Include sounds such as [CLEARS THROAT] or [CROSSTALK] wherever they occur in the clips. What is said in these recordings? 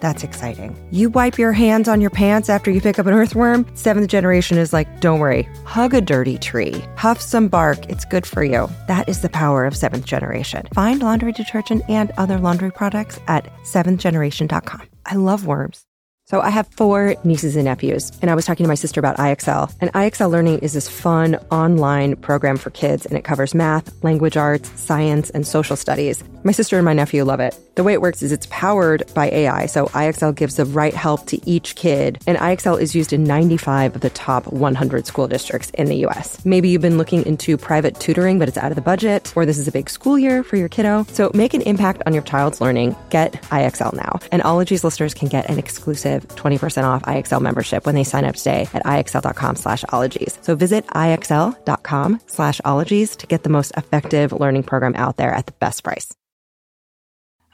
That's exciting. You wipe your hands on your pants after you pick up an earthworm? Seventh generation is like, don't worry, hug a dirty tree, huff some bark, it's good for you. That is the power of seventh generation. Find laundry detergent and other laundry products at seventhgeneration.com. I love worms. So I have four nieces and nephews, and I was talking to my sister about IXL. And IXL Learning is this fun online program for kids, and it covers math, language arts, science, and social studies. My sister and my nephew love it. The way it works is it's powered by AI, so IXL gives the right help to each kid, and IXL is used in 95 of the top 100 school districts in the US. Maybe you've been looking into private tutoring, but it's out of the budget, or this is a big school year for your kiddo. So make an impact on your child's learning. Get IXL now. And Ologies listeners can get an exclusive 20% off IXL membership when they sign up today at IXL.com slash ologies. So visit IXL.com slash ologies to get the most effective learning program out there at the best price.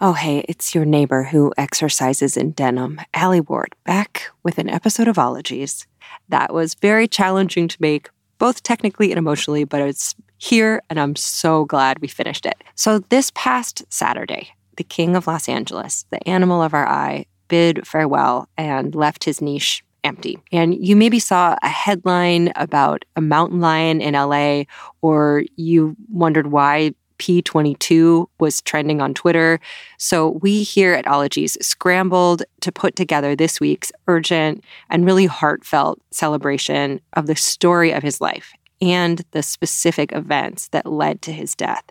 Oh, hey, it's your neighbor who exercises in denim, Allie Ward, back with an episode of Ologies. That was very challenging to make, both technically and emotionally, but it's here and I'm so glad we finished it. So, this past Saturday, the king of Los Angeles, the animal of our eye, bid farewell and left his niche empty. And you maybe saw a headline about a mountain lion in LA, or you wondered why P22 was trending on Twitter. So we here at Ologies scrambled to put together this week's urgent and really heartfelt celebration of the story of his life and the specific events that led to his death.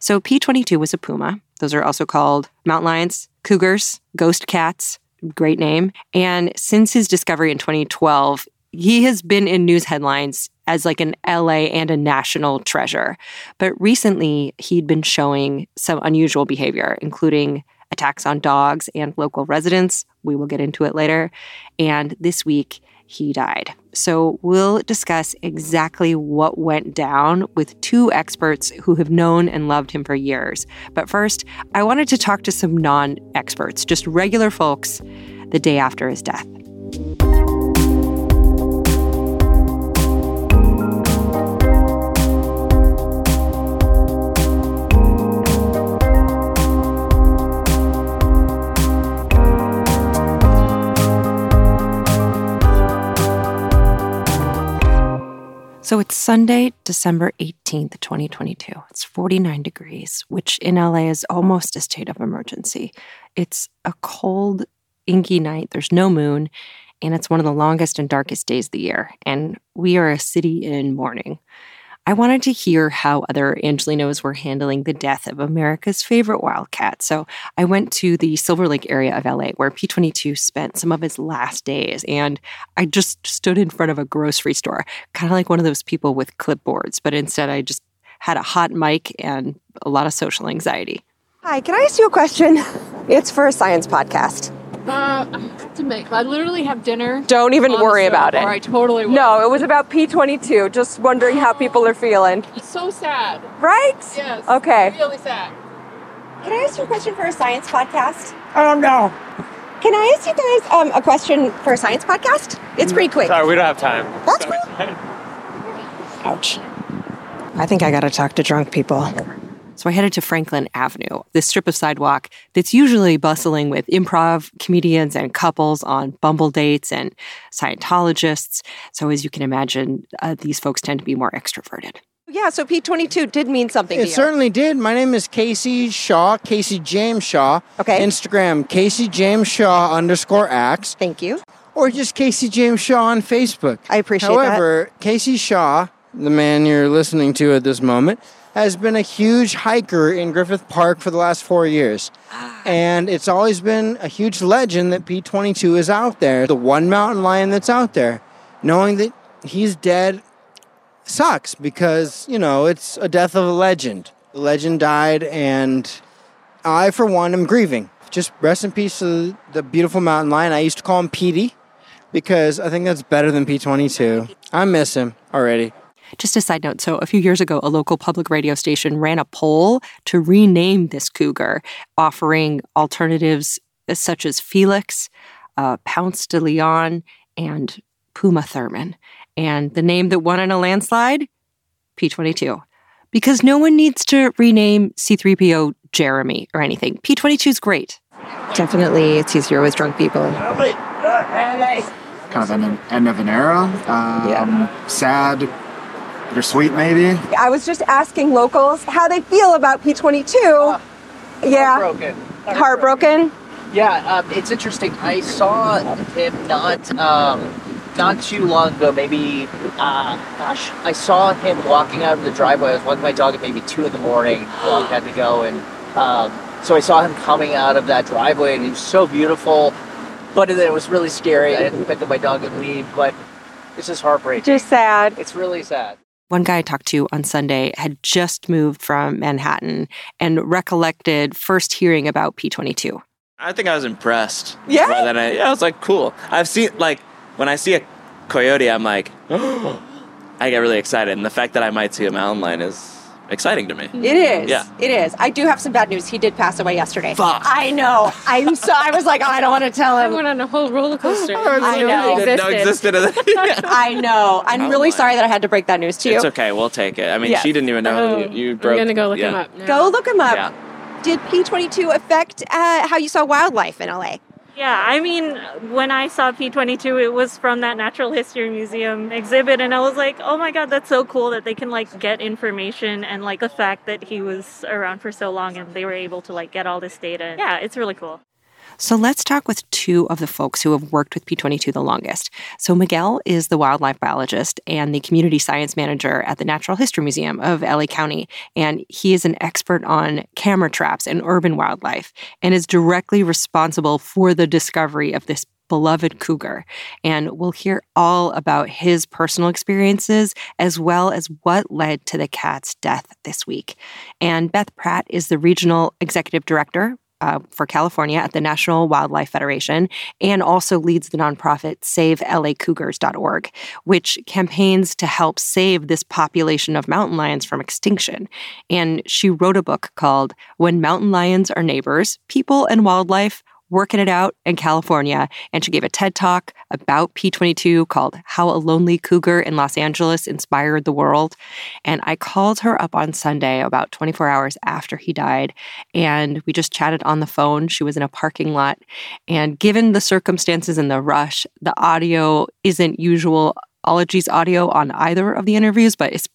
So P22 was a puma. Those are also called mountain lions, cougars, ghost cats, great name. And since his discovery in 2012, he has been in news headlines as like an LA and a national treasure. But recently, he'd been showing some unusual behavior, including attacks on dogs and local residents. We will get into it later. And this week, he died. So we'll discuss exactly what went down with two experts who have known and loved him for years. But first, I wanted to talk to some non experts, just regular folks, the day after his death. So it's Sunday, December 18th, 2022. It's 49 degrees, which in LA is almost a state of emergency. It's a cold, inky night, there's no moon, and it's one of the longest and darkest days of the year. And we are a city in mourning. I wanted to hear how other Angelenos were handling the death of America's favorite wildcat. So I went to the Silver Lake area of LA where P22 spent some of his last days. And I just stood in front of a grocery store, kind of like one of those people with clipboards, but instead I just had a hot mic and a lot of social anxiety. Hi, can I ask you a question? It's for a science podcast. Uh, I have to make. I literally have dinner. Don't even on worry stove, about it. Or I totally will. No, it was about P22. Just wondering how people are feeling. It's so sad. Right? Yes. Okay. Really sad. Can I ask you a question for a science podcast? Oh no. Can I ask you guys um, a question for a science podcast? It's pretty quick. Sorry, we don't have time. That's cool. [LAUGHS] Ouch. I think I gotta talk to drunk people. So I headed to Franklin Avenue, this strip of sidewalk that's usually bustling with improv comedians and couples on Bumble dates and Scientologists. So as you can imagine, uh, these folks tend to be more extroverted. Yeah, so P22 did mean something It to you. certainly did. My name is Casey Shaw, Casey James Shaw. Okay. Instagram, Casey James Shaw underscore acts, Thank you. or just Casey James Shaw on Facebook. I appreciate that. However, Casey Shaw, the man you're listening to at this moment, has been a huge hiker in Griffith Park for the last four years. Ah. And it's always been a huge legend that P22 is out there, the one mountain lion that's out there. Knowing that he's dead sucks because, you know, it's a death of a legend. The legend died, and I, for one, am grieving. Just rest in peace to the beautiful mountain lion. I used to call him Petey because I think that's better than P22. I miss him already. Just a side note so, a few years ago, a local public radio station ran a poll to rename this cougar, offering alternatives such as Felix, uh, Pounce de Leon, and Puma Thurman. And the name that won in a landslide? P22. Because no one needs to rename C3PO Jeremy or anything. P22 is great. Definitely, it's easier with drunk people. kind of an end of an era. Um, yeah. Sad, bittersweet, maybe. I was just asking locals how they feel about P22. Uh, yeah. Heartbroken. Heartbroken. Yeah, um, it's interesting. I saw him not um, not too long ago. Maybe, uh, gosh, I saw him walking out of the driveway. I was walking my dog at maybe two in the morning. Dog had to go, and um, so I saw him coming out of that driveway, and he was so beautiful but it was really scary. I had to pick up my dog and leave, but it's just heartbreaking. Just sad. It's really sad. One guy I talked to on Sunday had just moved from Manhattan and recollected first hearing about P22. I think I was impressed. Yeah. More I, yeah, I was like, cool. I've seen, like, when I see a coyote, I'm like, [GASPS] I get really excited. And the fact that I might see a mountain lion is exciting to me. It is. Yeah. It is. I do have some bad news. He did pass away yesterday. Fuck. I know. I'm so. I was like, oh, I don't want to tell I him. went on a whole roller coaster. I know. [LAUGHS] It Didn't know existed. existed. [LAUGHS] I know. I'm Oh really my. sorry that I had to break that news to you. it's okay. We'll take it. I mean, Yes. she didn't even know Oh, you, you broke. I'm gonna go look yeah. him up. Now. Go look him up. Yeah. Did P22 affect uh, how you saw wildlife in LA? Yeah, I mean, when I saw P22, it was from that Natural History Museum exhibit, and I was like, oh my god, that's so cool that they can like get information and like the fact that he was around for so long and they were able to like get all this data. Yeah, it's really cool. So let's talk with two of the folks who have worked with P22 the longest. So Miguel is the wildlife biologist and the community science manager at the Natural History Museum of LA County. And he is an expert on camera traps and urban wildlife and is directly responsible for the discovery of this beloved cougar. And we'll hear all about his personal experiences as well as what led to the cat's death this week. And Beth Pratt is the regional executive director uh, for California at the National Wildlife Federation and also leads the nonprofit SaveLACougars.org, which campaigns to help save this population of mountain lions from extinction. And she wrote a book called When Mountain Lions Are Neighbors People and Wildlife working it out in California. And she gave a TED talk about P22 called How a Lonely Cougar in Los Angeles Inspired the World. And I called her up on Sunday about 24 hours after he died. And we just chatted on the phone. She was in a parking lot. And given the circumstances and the rush, the audio isn't usual Ologies audio on either of the interviews, but it's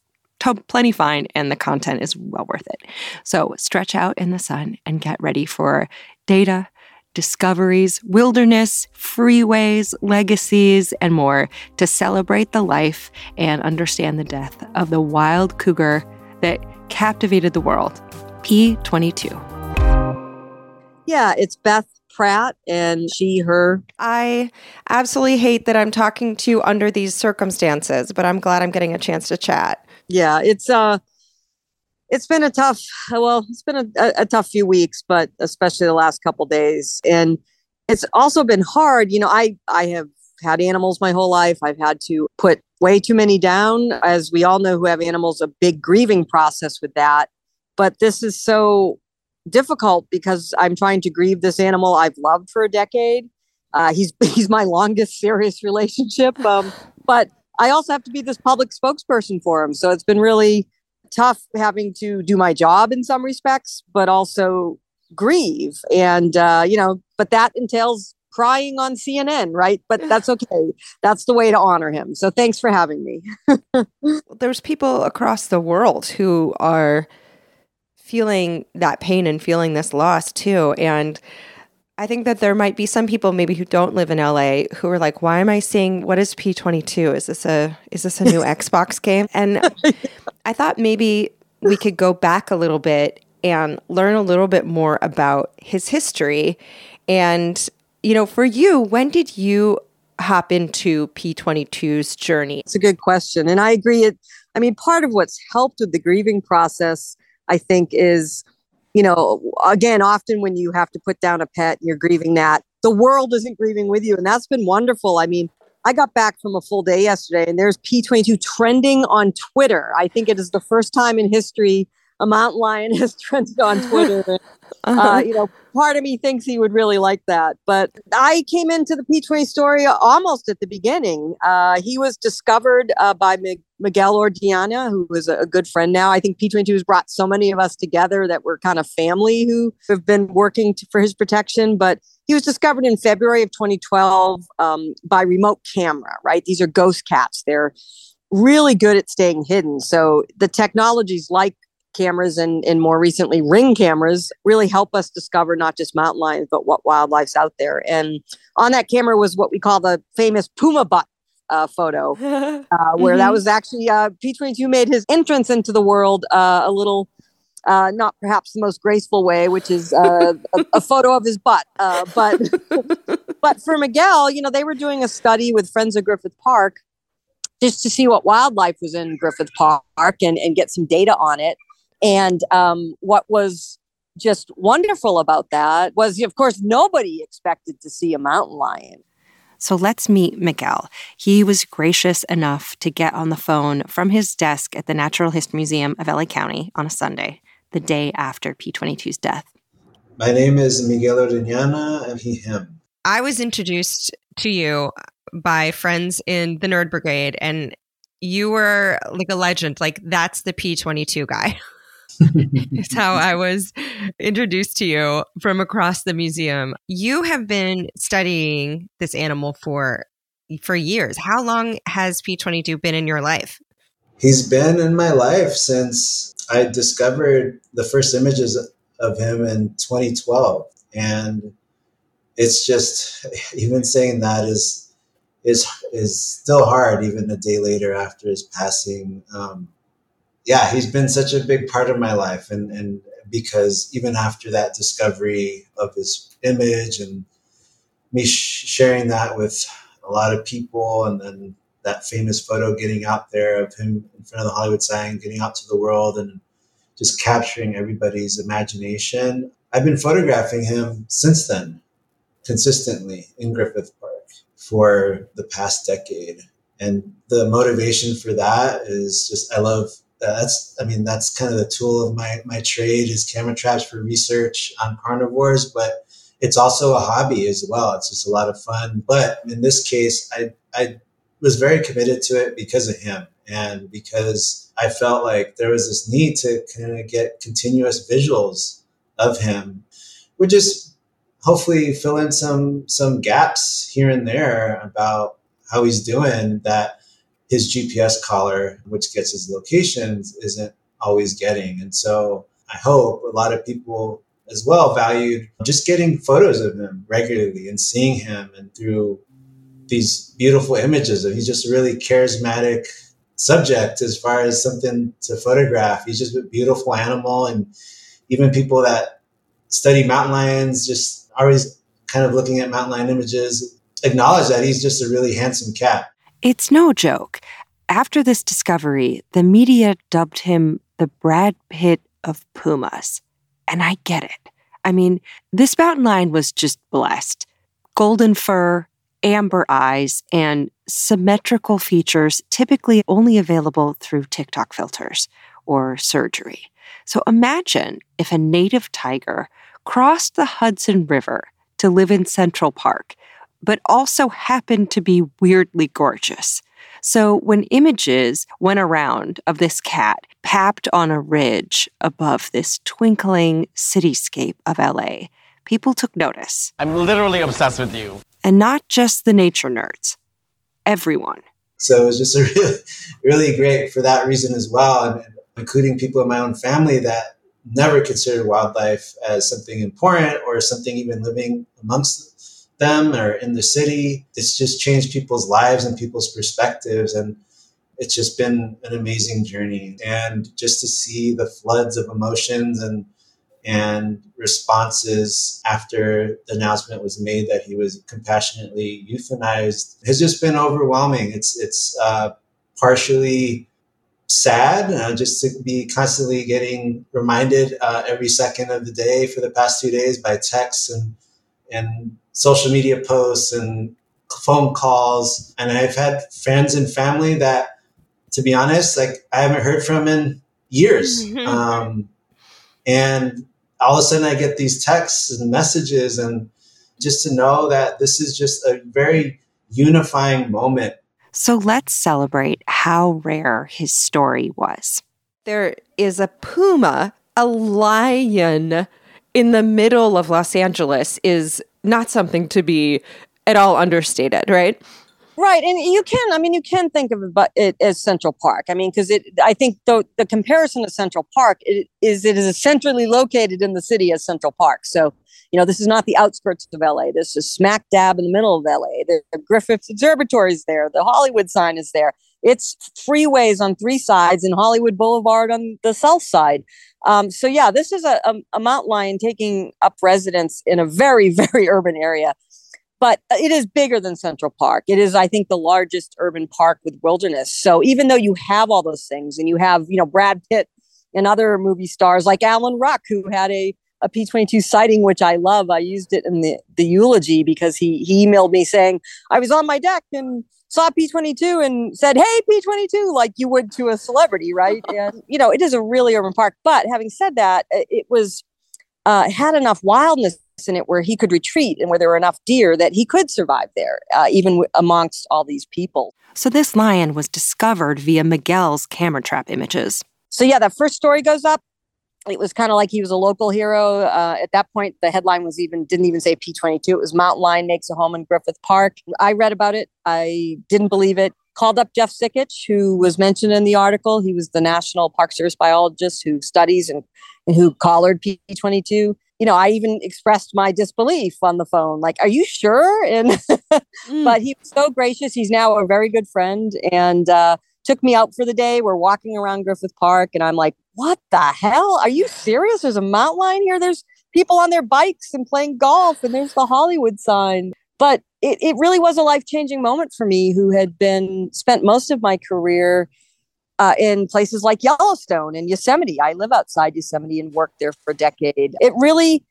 plenty fine and the content is well worth it. So stretch out in the sun and get ready for data, discoveries, wilderness, freeways, legacies, and more to celebrate the life and understand the death of the wild cougar that captivated the world. P22. Yeah, it's Beth Pratt and she, her. I absolutely hate that I'm talking to you under these circumstances, but I'm glad I'm getting a chance to chat. Yeah, it's uh it's been a tough well, it's been a, a, tough few weeks, but especially the last couple days. And it's also been hard. You know, I I have had animals my whole life. I've had to put way too many down. As we all know who have animals, a big grieving process with that. But this is so difficult because I'm trying to grieve this animal I've loved for a decade. Uh, he's [LAUGHS] he's my longest serious relationship. Um, but I also have to be this public spokesperson for him. So it's been really tough having to do my job in some respects, but also grieve. And, uh, you know, but that entails crying on CNN, right? But that's okay. That's the way to honor him. So thanks for having me. [LAUGHS] There's people across the world who are feeling that pain and feeling this loss too. And I think that there might be some people maybe who don't live in LA who are like, why am I seeing what is P22? Is this a is this a new [LAUGHS] Xbox game? And [LAUGHS] I thought maybe we could go back a little bit and learn a little bit more about his history. And, you know, for you, when did you hop into P22's journey? It's a good question. And I agree. It, I mean, part of what's helped with the grieving process, I think, is, you know, again, often when you have to put down a pet and you're grieving that, the world isn't grieving with you. And that's been wonderful. I mean, I got back from a full day yesterday and there's P22 trending on Twitter. I think it is the first time in history a mountain lion [LAUGHS] has trended on [LAUGHS] Twitter. Uh-huh. Uh, you know, part of me thinks he would really like that. But I came into the P20 story almost at the beginning. Uh, he was discovered uh, by M- Miguel Ordeñana, who is a, good friend now. I think P22 has brought so many of us together that we're kind of family who have been working to, for his protection. But he was discovered in February of 2012 um, by remote camera, right? These are ghost cats. They're really good at staying hidden. So the technologies like cameras and, and more recently ring cameras really help us discover not just mountain lions but what wildlife's out there and on that camera was what we call the famous puma butt uh, photo [LAUGHS] uh, where that Mhm. was actually uh, p22 made his entrance into the world uh, a little uh, not perhaps the most graceful way which is uh, a, a photo of his butt uh, but [LAUGHS] but for miguel you know they were doing a study with friends of griffith park just to see what wildlife was in Griffith Park and, and get some data on it. And um, what was just wonderful about that was, of course, nobody expected to see a mountain lion. So let's meet Miguel. He was gracious enough to get on the phone from his desk at the Natural History Museum of LA County on a Sunday, the day after P22's death. My name is Miguel Ordeñana, and he, him. I was introduced to you by friends in the Nerd Brigade, and you were like a legend. Like, that's the P22 guy. [LAUGHS] It's how I was introduced to you from across the museum. You have been studying this animal for for years. How long has P22 been in your life? He's been in my life since I discovered the first images of him in 2012. And it's just, [LAUGHS] even saying that is, is, is still hard, even a day later after his passing. Um, yeah, he's been such a big part of my life. And, and because even after that discovery of his image and me sh- sharing that with a lot of people and then that famous photo getting out there of him in front of the Hollywood sign, getting out to the world and just capturing everybody's imagination. I've been photographing him since then, consistently in Griffith Park for the past decade. And the motivation for that is just, I love that's, I mean, that's kind of the tool of my, my trade is camera traps for research on carnivores, but it's also a hobby as well. It's just a lot of fun. But in this case, I, I was very committed to it because of him and because I felt like there was this need to kind of get continuous visuals of him, which is hopefully fill in some some gaps here and there about how he's doing that his GPS collar, which gets his locations, isn't always getting. And so I hope a lot of people as well valued just getting photos of him regularly and seeing him and through these beautiful images of he's just a really charismatic subject as far as something to photograph. He's just a beautiful animal and even people that study mountain lions just always kind of looking at mountain lion images acknowledge that he's just a really handsome cat. It's no joke. After this discovery, the media dubbed him the Brad Pitt of pumas. And I get it. I mean, this mountain lion was just blessed. Golden fur, amber eyes, and symmetrical features typically only available through TikTok filters or surgery. So imagine if a native tiger crossed the Hudson River to live in Central Park, but also happened to be weirdly gorgeous. So when images went around of this cat papped on a ridge above this twinkling cityscape of LA, people took notice. I'm literally obsessed with you. And not just the nature nerds, everyone. So it was just a [LAUGHS] really, really great for that reason as well, and including people in my own family that never considered wildlife as something important or something even living amongst them or in the city. It's just changed people's lives and people's perspectives. And it's just been an amazing journey. And just to see the floods of emotions and and responses after the announcement was made that he was compassionately euthanized has just been overwhelming. It's it's uh, partially sad uh, just to be constantly getting reminded uh, every second of the day for the past two days by texts and and social media posts and phone calls, and I've had friends and family that, to be honest, like I haven't heard from in years. Mm-hmm. Um, and all of a sudden, I get these texts and messages, and just to know that this is just a very unifying moment. So let's celebrate how rare his story was. There is a puma, a lion in the middle of Los Angeles is not something to be at all understated, right? Right, and you can. I mean, you can think of it, as Central Park. I mean, because it. I think the the comparison to Central Park it, is it is centrally located in the city as Central Park. So you know, this is not the outskirts of LA. This is smack dab in the middle of LA. The Griffith Observatory is there. The Hollywood sign is there. It's freeways on three sides and Hollywood Boulevard on the south side. Um, so yeah, this is a, a, a mountain lion taking up residence in a very, [LAUGHS] very urban area but it is bigger than Central Park. It is, I think, the largest urban park with wilderness. So even though you have all those things, and you have, you know, Brad Pitt and other movie stars like Alan Ruck, who had a a P22 sighting, which I love. I used it in the, the eulogy because he, he emailed me saying, I was on my deck and saw P22 and said, Hey, P22, like you would to a celebrity, right? [LAUGHS] and, you know, it is a really urban park. But having said that, it was, uh, had enough wildness in it where he could retreat and where there were enough deer that he could survive there, uh, even w- amongst all these people. So this lion was discovered via Miguel's camera trap images. So yeah, that first story goes up. It was kind of like he was a local hero. Uh, at that point, the headline was even didn't even say P22. It was Mountain Lion makes a home in Griffith Park. I read about it. I didn't believe it. Called up Jeff Sikich, who was mentioned in the article. He was the National Park Service biologist who studies and, and who collared P22 you know, I even expressed my disbelief on the phone, like, "Are you sure?" And [LAUGHS] mm. but he was so gracious. He's now a very good friend, and uh, took me out for the day. We're walking around Griffith Park, and I'm like, "What the hell? Are you serious? There's a mountain lion here. There's people on their bikes and playing golf, and there's the Hollywood sign." But it, it really was a life changing moment for me, who had been spent most of my career uh, in places like Yellowstone and Yosemite. I live outside Yosemite and worked there for a decade. It really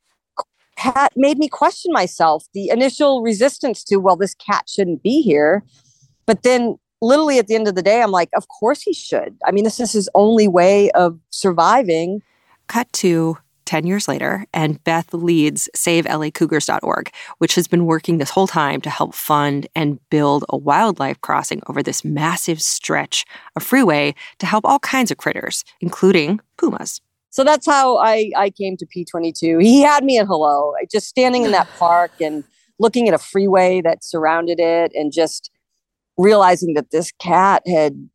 had made me question myself. The initial resistance to, well, this cat shouldn't be here. But then, literally at the end of the day, I'm like, of course he should. I mean, this is his only way of surviving. Cut to 10 years later, and Beth leads SaveLACougars.org, which has been working this whole time to help fund and build a wildlife crossing over this massive stretch of freeway to help all kinds of critters, including pumas. So that's how I, I came to P22. He had me at hello, just standing in that [SIGHS] park and looking at a freeway that surrounded it and just realizing that this cat had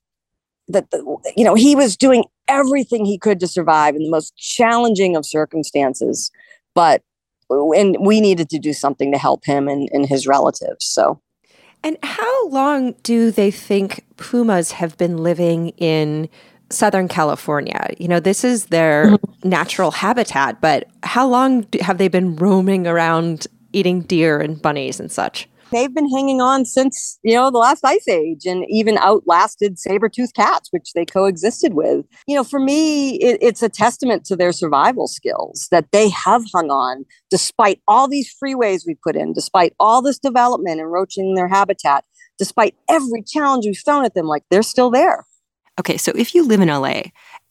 that the, you know he was doing everything he could to survive in the most challenging of circumstances but and we needed to do something to help him and, and his relatives so. And how long do they think pumas have been living in southern california? You know this is their mm-hmm. natural habitat but how long have they been roaming around eating deer and bunnies and such they've been hanging on since you know the last ice age and even outlasted saber-toothed cats which they coexisted with. You know for me it, it's a testament to their survival skills that they have hung on despite all these freeways we put in despite all this development encroaching their habitat despite every challenge we've thrown at them like they're still there. Okay so if you live in la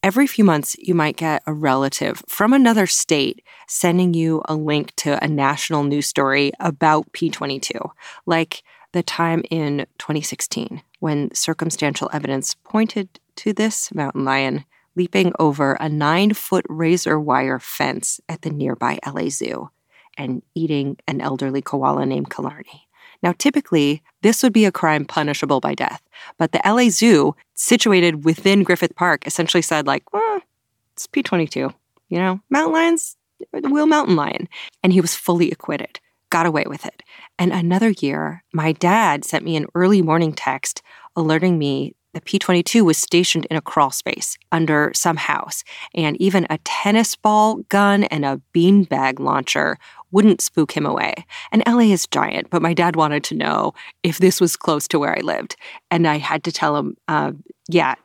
every few months, you might get a relative from another state sending you a link to a national news story about P22, like the time in 2016 when circumstantial evidence pointed to this mountain lion leaping over a nine foot razor wire fence at the nearby LA Zoo and eating an elderly koala named Killarney. Now, typically, this would be a crime punishable by death, but the LA Zoo, situated within Griffith Park, essentially said, like, well, it's P22. You know, mountain lions, will mountain lion. And he was fully acquitted, got away with it. And another year, my dad sent me an early morning text alerting me the P 22 was stationed in a crawl space under some house, and even a tennis ball gun and a beanbag launcher wouldn't spook him away. And LA is giant, but my dad wanted to know if this was close to where I lived. And I had to tell him, uh, yeah,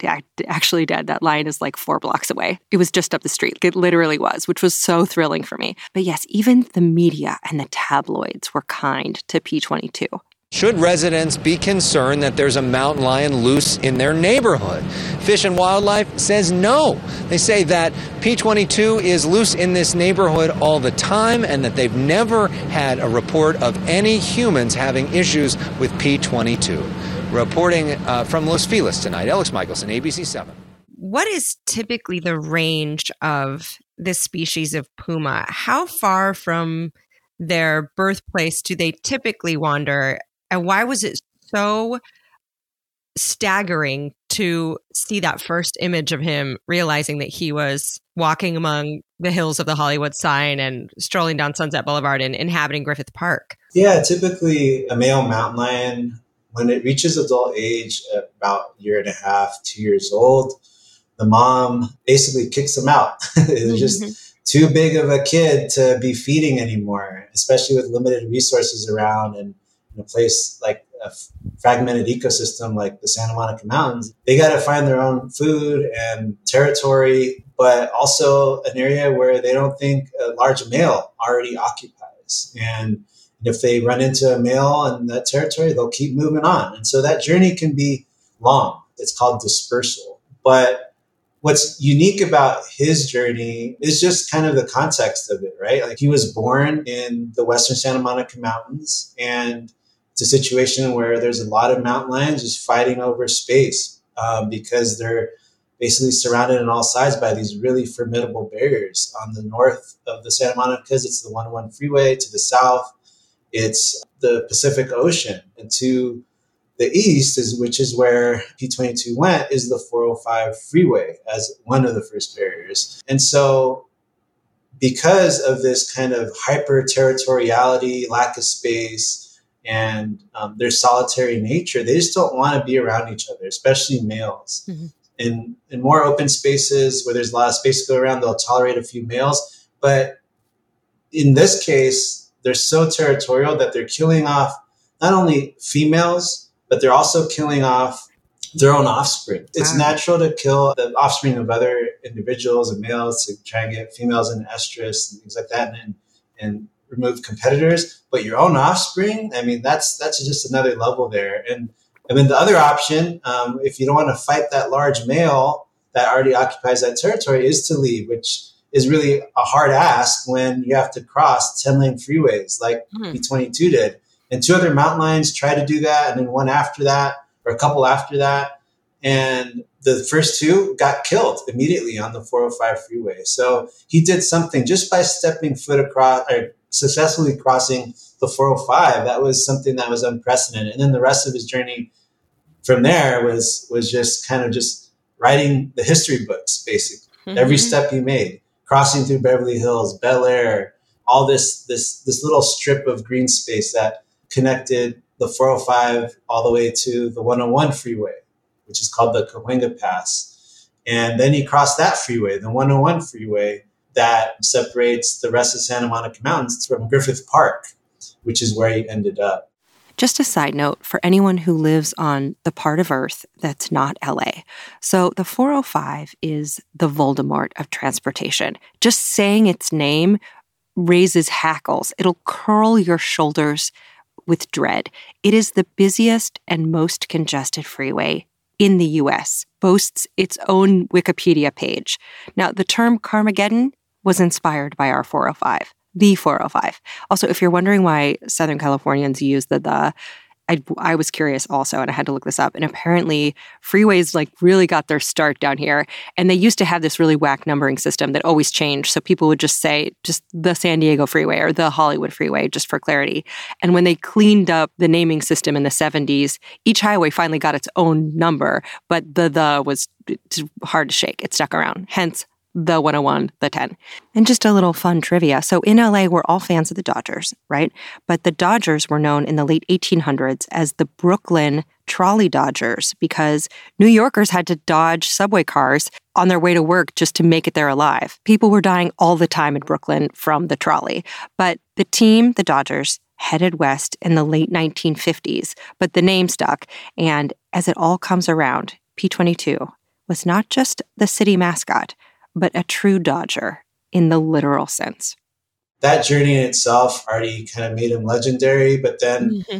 actually, Dad, that line is like four blocks away. It was just up the street. It literally was, which was so thrilling for me. But yes, even the media and the tabloids were kind to P22. Should residents be concerned that there's a mountain lion loose in their neighborhood? Fish and Wildlife says no. They say that P22 is loose in this neighborhood all the time and that they've never had a report of any humans having issues with P22. Reporting uh, from Los Feliz tonight, Alex Michelson, ABC 7. What is typically the range of this species of puma? How far from their birthplace do they typically wander? And why was it so staggering to see that first image of him realizing that he was walking among the hills of the Hollywood sign and strolling down Sunset Boulevard and inhabiting Griffith Park? Yeah, typically a male mountain lion, when it reaches adult age, about a year and a half, two years old, the mom basically kicks him out. [LAUGHS] it's mm-hmm. just too big of a kid to be feeding anymore, especially with limited resources around and in a place like a fragmented ecosystem like the Santa Monica Mountains, they got to find their own food and territory, but also an area where they don't think a large male already occupies. And if they run into a male in that territory, they'll keep moving on. And so that journey can be long. It's called dispersal. But what's unique about his journey is just kind of the context of it, right? Like he was born in the Western Santa Monica Mountains and it's a situation where there's a lot of mountain lions just fighting over space um, because they're basically surrounded on all sides by these really formidable barriers. On the north of the Santa Monica's, it's the 101 freeway. To the south, it's the Pacific Ocean. And to the east, is which is where P22 went, is the 405 freeway as one of the first barriers. And so because of this kind of hyper territoriality, lack of space, and um, their solitary nature, they just don't want to be around each other, especially males. Mm-hmm. In, in more open spaces where there's a lot of space to go around, they'll tolerate a few males. But in this case, they're so territorial that they're killing off not only females, but they're also killing off their own offspring. It's wow. natural to kill the offspring of other individuals and males to try and get females in estrus and things like that. And, and remove competitors, but your own offspring, I mean, that's that's just another level there. And I mean, the other option, um, if you don't want to fight that large male that already occupies that territory, is to leave, which is really a hard ask when you have to cross 10 lane freeways like mm. P22 did. And two other mountain lions tried to do that, and then one after that, or a couple after that. And the first two got killed immediately on the 405 freeway. So he did something just by stepping foot across, or successfully crossing the 405. That was something that was unprecedented. And then the rest of his journey from there was was just kind of just writing the history books, basically. Mm-hmm. Every step he made, crossing through Beverly Hills, Bel Air, all this this this little strip of green space that connected the 405 all the way to the 101 freeway, which is called the Cahuenga Pass. And then he crossed that freeway, the 101 freeway, that separates the rest of Santa Monica Mountains from Griffith Park, which is where he ended up. Just a side note for anyone who lives on the part of Earth that's not LA. So, the 405 is the Voldemort of transportation. Just saying its name raises hackles, it'll curl your shoulders with dread. It is the busiest and most congested freeway in the US, boasts its own Wikipedia page. Now, the term Carmageddon was inspired by our 405, the 405. Also, if you're wondering why Southern Californians use the the, I, I was curious also, and I had to look this up. And apparently, freeways like really got their start down here. And they used to have this really whack numbering system that always changed. So people would just say just the San Diego Freeway or the Hollywood Freeway, just for clarity. And when they cleaned up the naming system in the 70s, each highway finally got its own number, but the the was hard to shake. It stuck around. Hence the 101, the 10. And just a little fun trivia. So in LA, we're all fans of the Dodgers, right? But the Dodgers were known in the late 1800s as the Brooklyn Trolley Dodgers because New Yorkers had to dodge subway cars on their way to work just to make it there alive. People were dying all the time in Brooklyn from the trolley. But the team, the Dodgers, headed west in the late 1950s, but the name stuck. And as it all comes around, P22 was not just the city mascot but a true Dodger in the literal sense. That journey in itself already kind of made him legendary, but then mm-hmm.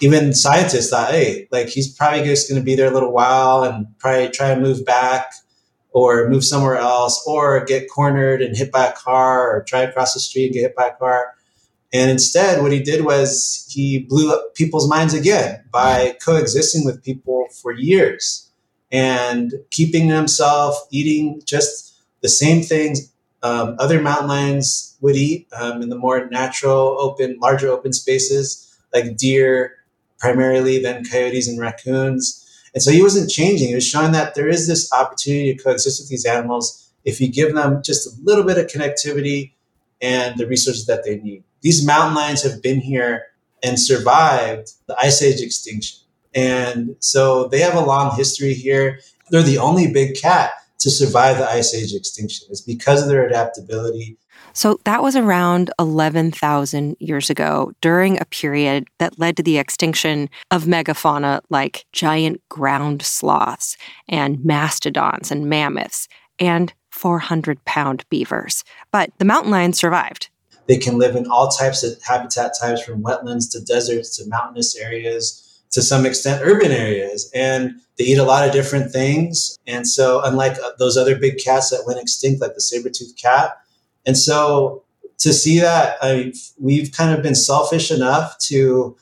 even scientists thought, hey, like he's probably just going to be there a little while and probably try and move back or move somewhere else or get cornered and hit by a car or try to cross the street and get hit by a car. And instead, what he did was he blew up people's minds again by coexisting with people for years and keeping himself eating just the same things um, other mountain lions would eat um, in the more natural, open, larger open spaces like deer, primarily, then coyotes and raccoons. And so he wasn't changing. He was showing that there is this opportunity to coexist with these animals if you give them just a little bit of connectivity and the resources that they need. These mountain lions have been here and survived the ice age extinction. And so they have a long history here. They're the only big cat to survive the ice age extinction. It's because of their adaptability. So that was around 11,000 years ago during a period that led to the extinction of megafauna like giant ground sloths and mastodons and mammoths and 400 pound beavers. But the mountain lions survived. They can live in all types of habitat types from wetlands to deserts to mountainous areas to some extent urban areas and they eat a lot of different things. And so unlike uh, those other big cats that went extinct like the saber-toothed cat. And so to see that I, we've kind of been selfish enough to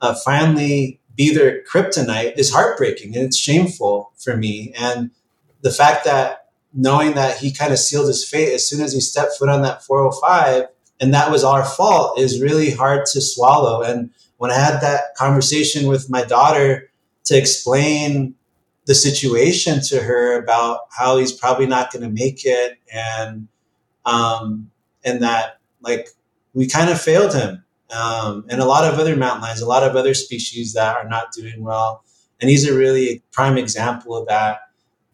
uh, finally be their kryptonite is heartbreaking and it's shameful for me. And the fact that knowing that he kind of sealed his fate as soon as he stepped foot on that 405 and that was our fault is really hard to swallow. And when I had that conversation with my daughter to explain the situation to her about how he's probably not going to make it and um, and that like we kind of failed him um, and a lot of other mountain lions a lot of other species that are not doing well. And he's a really prime example of that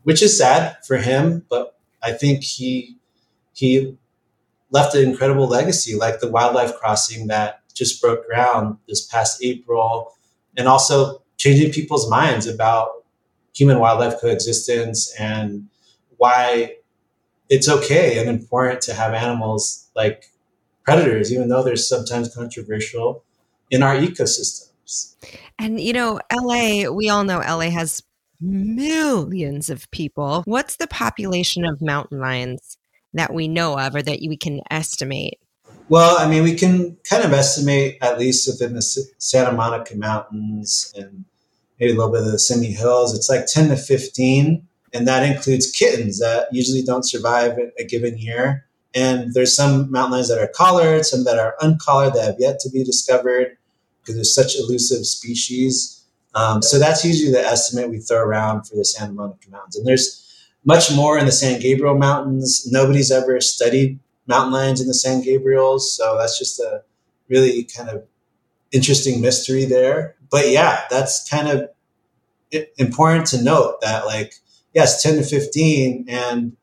which is sad for him but i think he he left an incredible legacy like the wildlife crossing that just broke ground this past April, and also changing people's minds about human wildlife coexistence and why it's okay and important to have animals like predators, even though they're sometimes controversial in our ecosystems. And you know, LA, we all know LA has millions of people. What's the population of mountain lions that we know of or that we can estimate? Well, I mean, we can kind of estimate at least within the Santa Monica Mountains and maybe a little bit of the Simi Hills, it's like 10 to 15. And that includes kittens that usually don't survive a given year. And there's some mountain lions that are collared, some that are uncollared that have yet to be discovered because they're such elusive species. Um, so that's usually the estimate we throw around for the Santa Monica Mountains. And there's much more in the San Gabriel Mountains. Nobody's ever studied mountain lions in the San Gabriels. So that's just a really kind of interesting mystery there. But yeah, that's kind of important to note that like yes, 10 to 15 and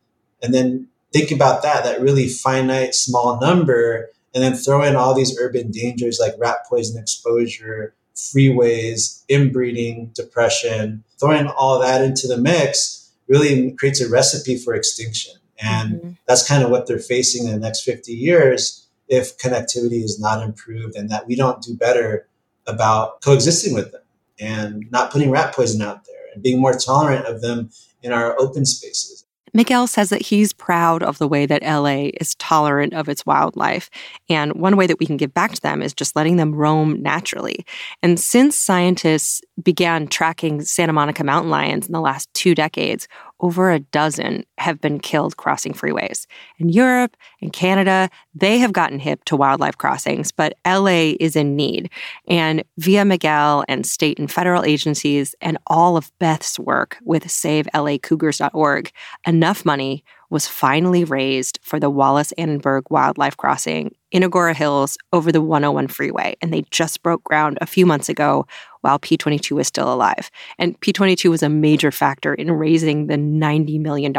and then think about that that really finite small number and then throw in all these urban dangers like rat poison exposure, freeways, inbreeding, depression, throwing all that into the mix really creates a recipe for extinction. And mm-hmm. that's kind of what they're facing in the next 50 years if connectivity is not improved and that we don't do better about coexisting with them and not putting rat poison out there and being more tolerant of them in our open spaces. Miguel says that he's proud of the way that LA is tolerant of its wildlife. And one way that we can give back to them is just letting them roam naturally. And since scientists began tracking Santa Monica mountain lions in the last two decades, over a dozen have been killed crossing freeways. In Europe and Canada, they have gotten hip to wildlife crossings, but LA is in need. And via Miguel and state and federal agencies and all of Beth's work with SaveLACougars.org, enough money was finally raised for the Wallis Annenberg Wildlife Crossing in Agoura Hills over the 101 freeway. And they just broke ground a few months ago while P22 was still alive. And P22 was a major factor in raising the $90 million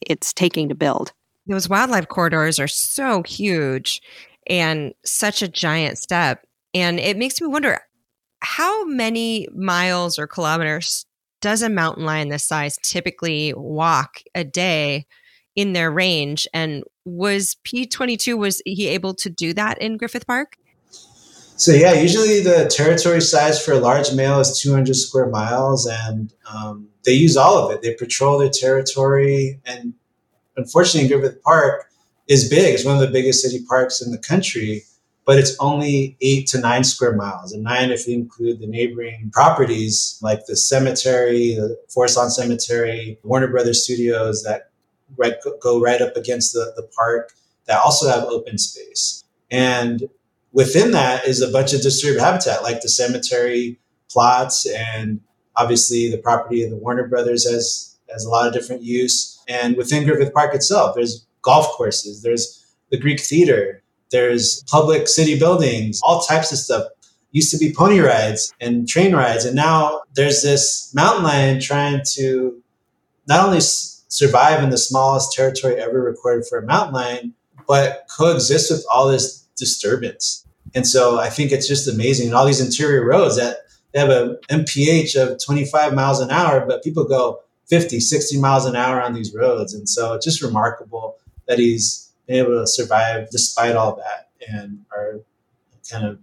it's taking to build. Those wildlife corridors are so huge and such a giant step. And it makes me wonder how many miles or kilometers does a mountain lion this size typically walk a day in their range. And was P22, was he able to do that in Griffith Park? So yeah, usually the territory size for a large male is 200 square miles, and um, they use all of it. They patrol their territory, and unfortunately, Griffith Park is big. It's one of the biggest city parks in the country, but it's only eight to nine square miles, and nine if you include the neighboring properties like the cemetery, the Forest Lawn Cemetery, Warner Brothers Studios that right, go right up against the, the park that also have open space. And within that is a bunch of disturbed habitat, like the cemetery plots, and obviously the property of the Warner Brothers has has a lot of different use. And within Griffith Park itself, there's golf courses, there's the Greek Theater, there's public city buildings, all types of stuff. Used to be pony rides and train rides, and now there's this mountain lion trying to not only survive in the smallest territory ever recorded for a mountain lion, but coexist with all this disturbance. And so I think it's just amazing. And all these interior roads that they have a MPH of 25 miles an hour, but people go 50, 60 miles an hour on these roads. And so it's just remarkable that he's been able to survive despite all that and our kind of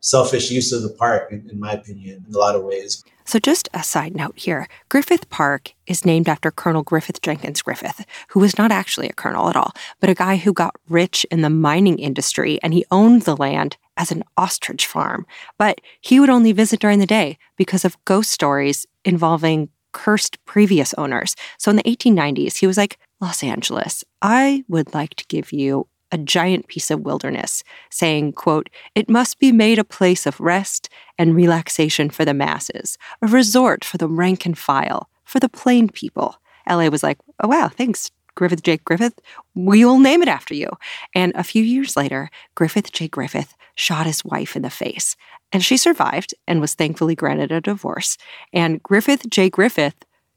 selfish use of the park, in, in my opinion, in a lot of ways. So, just a side note here Griffith Park is named after Colonel Griffith Jenkins Griffith, who was not actually a colonel at all, but a guy who got rich in the mining industry and he owned the land as an ostrich farm. But he would only visit during the day because of ghost stories involving cursed previous owners. So, in the 1890s, he was like, Los Angeles, I would like to give you a giant piece of wilderness, saying, quote, It must be made a place of rest and relaxation for the masses, a resort for the rank and file, for the plain people. LA was like, Oh, wow, thanks, Griffith J. Griffith. We'll name it after you. And a few years later, Griffith J. Griffith shot his wife in the face. And she survived and was thankfully granted a divorce. And Griffith J. Griffith,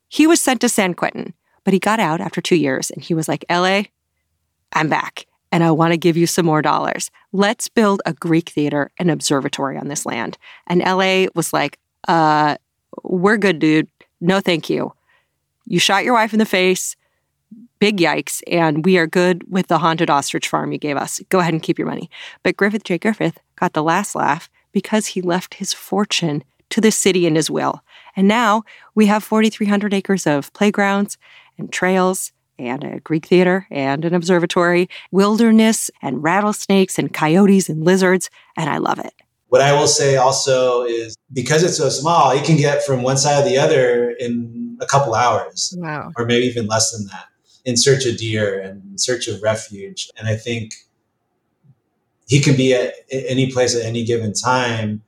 he was sent to San Quentin, but he got out after two years and he was like, LA, I'm back and I want to give you some more dollars. Let's build a Greek theater and observatory on this land. And LA was like, uh, we're good, dude. No, thank you. You shot your wife in the face. Big yikes. And we are good with the haunted ostrich farm you gave us. Go ahead and keep your money. But Griffith J. Griffith got the last laugh because he left his fortune to the city in his will. And now we have 4,300 acres of playgrounds and trails and a Greek theater and an observatory, wilderness and rattlesnakes and coyotes and lizards, and I love it. What I will say also is because it's so small, you can get from one side to the other in a couple hours. Wow. Or maybe even less than that in search of deer and in search of refuge. And I think he can be at any place at any given time,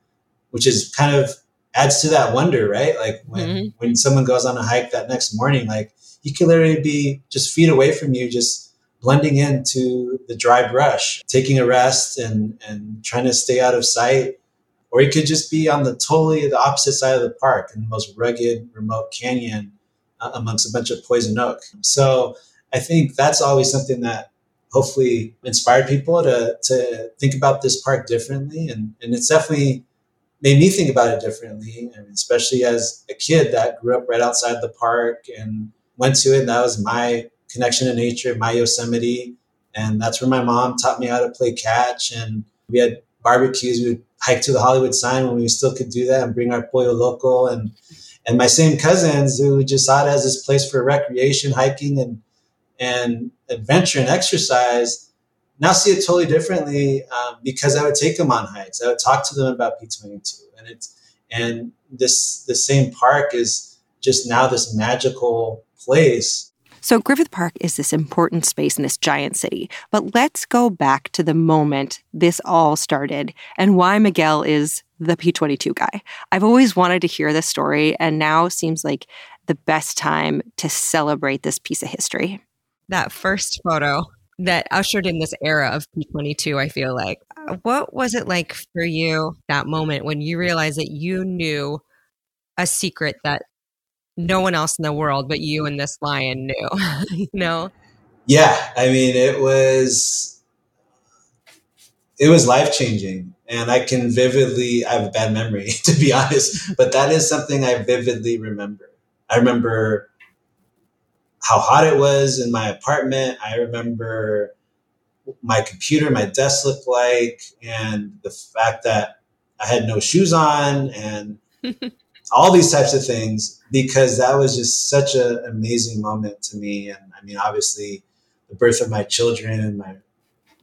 which is kind of adds to that wonder, right? Like when, mm-hmm. when someone goes on a hike that next morning, like he could literally be just feet away from you, just blending into the dry brush, taking a rest and, and trying to stay out of sight. Or he could just be on the totally the opposite side of the park in the most rugged, remote canyon uh, amongst a bunch of poison oak. So I think that's always something that hopefully inspired people to, to think about this park differently. And, and it's definitely made me think about it differently, and especially as a kid that grew up right outside the park and went to it. That was my connection to nature, my Yosemite. And that's where my mom taught me how to play catch. And we had barbecues. We would hike to the Hollywood sign when we still could do that and bring our pollo loco. And, and my same cousins who just saw it as this place for recreation, hiking and, and adventure and exercise now see it totally differently um, because I would take them on hikes. I would talk to them about P22 and it's, and this, the same park is just now this magical place. So, Griffith Park is this important space in this giant city. But let's go back to the moment this all started and why Miguel is the P22 guy. I've always wanted to hear this story, and now seems like the best time to celebrate this piece of history. That first photo that ushered in this era of P22, I feel like. What was it like for you that moment when you realized that you knew a secret that no one else in the world but you and this lion knew, [LAUGHS] you know? Yeah, I mean, it was it was life changing, and I can vividly. I have a bad memory, [LAUGHS] to be honest, but that is something I vividly remember. I remember how hot it was in my apartment. I remember my computer, my desk looked like, and the fact that I had no shoes on and [LAUGHS] all these types of things because that was just such an amazing moment to me. And I mean, obviously, the birth of my children and my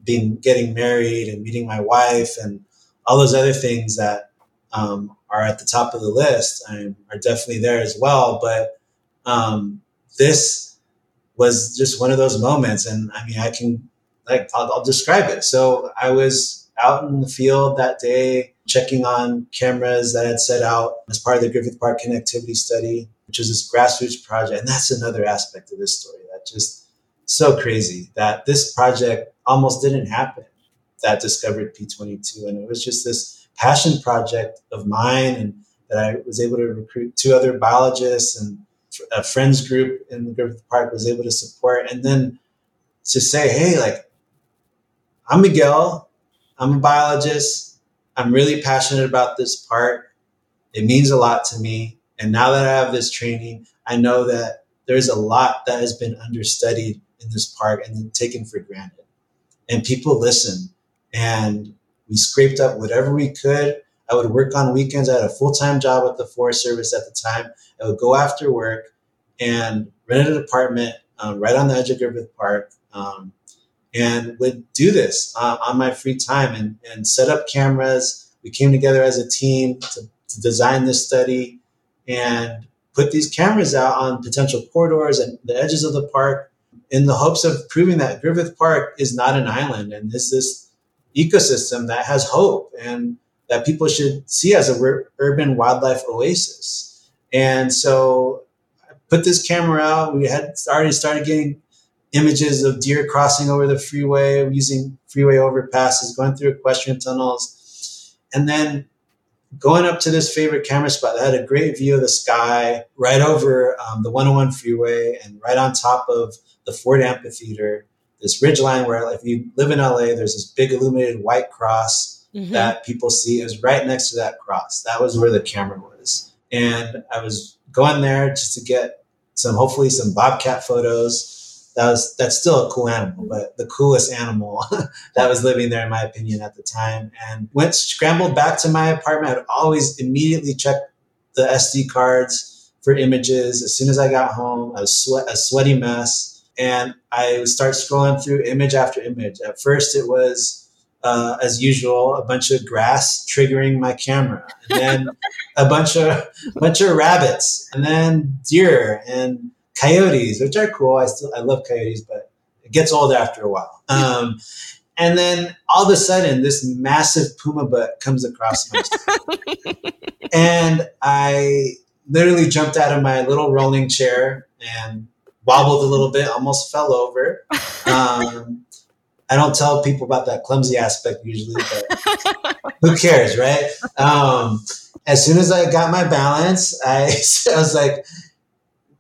being getting married and meeting my wife and all those other things that um, are at the top of the list um, are definitely there as well. But um, this was just one of those moments, and I mean, I can like I'll, I'll describe it. So I was out in the field that day checking on cameras that had set out as part of the Griffith Park connectivity study, which is this grassroots project. And that's another aspect of this story that just so crazy that this project almost didn't happen that discovered P22. And it was just this passion project of mine and that I was able to recruit two other biologists and a friends group in the Griffith Park was able to support. And then to say, hey, like, I'm Miguel, I'm a biologist, I'm really passionate about this part. It means a lot to me. And now that I have this training, I know that there's a lot that has been understudied in this park and taken for granted. And people listen. And we scraped up whatever we could. I would work on weekends. I had a full time job at the Forest Service at the time. I would go after work and rent an apartment um, right on the edge of Griffith Park um, and would do this uh, on my free time and, and set up cameras. We came together as a team to, to design this study and put these cameras out on potential corridors and the edges of the park in the hopes of proving that Griffith Park is not an island and is this ecosystem that has hope and that people should see as a urban wildlife oasis. And so I put this camera out. We had already started getting images of deer crossing over the freeway using freeway overpasses, going through equestrian tunnels, and then going up to this favorite camera spot that had a great view of the sky right over um, the 101 freeway and right on top of the Ford Amphitheater. This ridge line where, if you live in LA, there's this big illuminated white cross mm-hmm. that people see. It was right next to that cross. That was where the camera was. And I was going there just to get some, hopefully, some bobcat photos that was that's still a cool animal, but the coolest animal [LAUGHS] that was living there, in my opinion, at the time. And went scrambled back to my apartment. I'd always immediately check the SD cards for images. As soon as I got home, I was sweat, a sweaty mess, and I would start scrolling through image after image. At first, it was uh, as usual, a bunch of grass triggering my camera, and then [LAUGHS] a bunch of bunch of rabbits, and then deer, and coyotes, which are cool. I still I love coyotes, but it gets old after a while. Um, and then all of a sudden, this massive puma butt comes across my [LAUGHS] and I literally jumped out of my little rolling chair and wobbled a little bit, almost fell over. Um, I don't tell people about that clumsy aspect usually, but [LAUGHS] who cares, right? Um, as soon as I got my balance, I, [LAUGHS] I was like,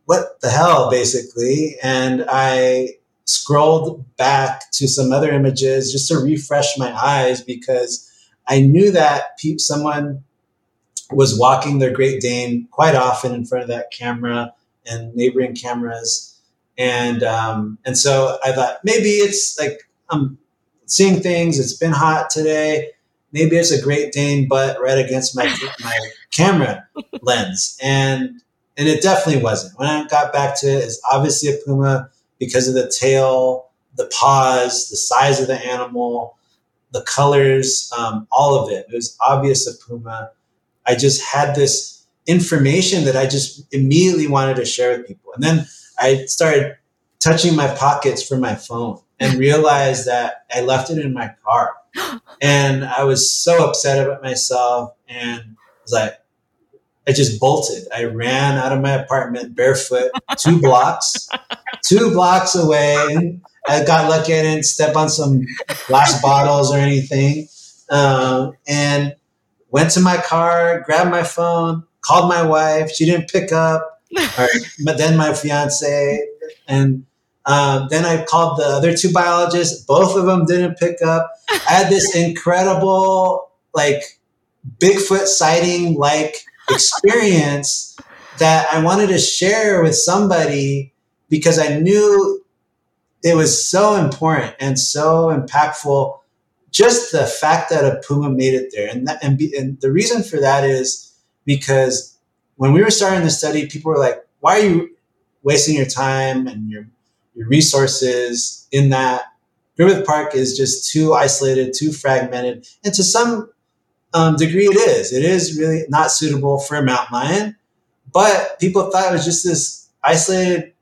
what the hell, basically. And I scrolled back to some other images just to refresh my eyes because I knew that pe- someone was walking their Great Dane quite often in front of that camera and neighboring cameras. And, um, and so I thought maybe it's like I'm seeing things. It's been hot today. Maybe it's a Great Dane butt right against my, my [LAUGHS] camera lens. And and it definitely wasn't. When I got back to it, it's obviously a puma because of the tail, the paws, the size of the animal, the colors, um, all of it. It was obvious a puma. I just had this information that I just immediately wanted to share with people. And then I started touching my pockets for my phone and [LAUGHS] realized that I left it in my car. [GASPS] And I was so upset about myself and was like, I just bolted. I ran out of my apartment barefoot, two blocks, two blocks away. I got lucky I didn't step on some glass bottles or anything. Um, and went to my car, grabbed my phone, called my wife. She didn't pick up. [LAUGHS] but then my fiance, and um, then I called the other two biologists. Both of them didn't pick up. I had this incredible, like Bigfoot sighting, like experience that I wanted to share with somebody because I knew it was so important and so impactful. Just the fact that a puma made it there, and that, and, be, and the reason for that is because when we were starting the study, people were like, "Why are you wasting your time and your your resources in that?" Griffith Park is just too isolated, too fragmented, and to some um, degree, it is. It is really not suitable for a mountain lion, but people thought it was just this isolated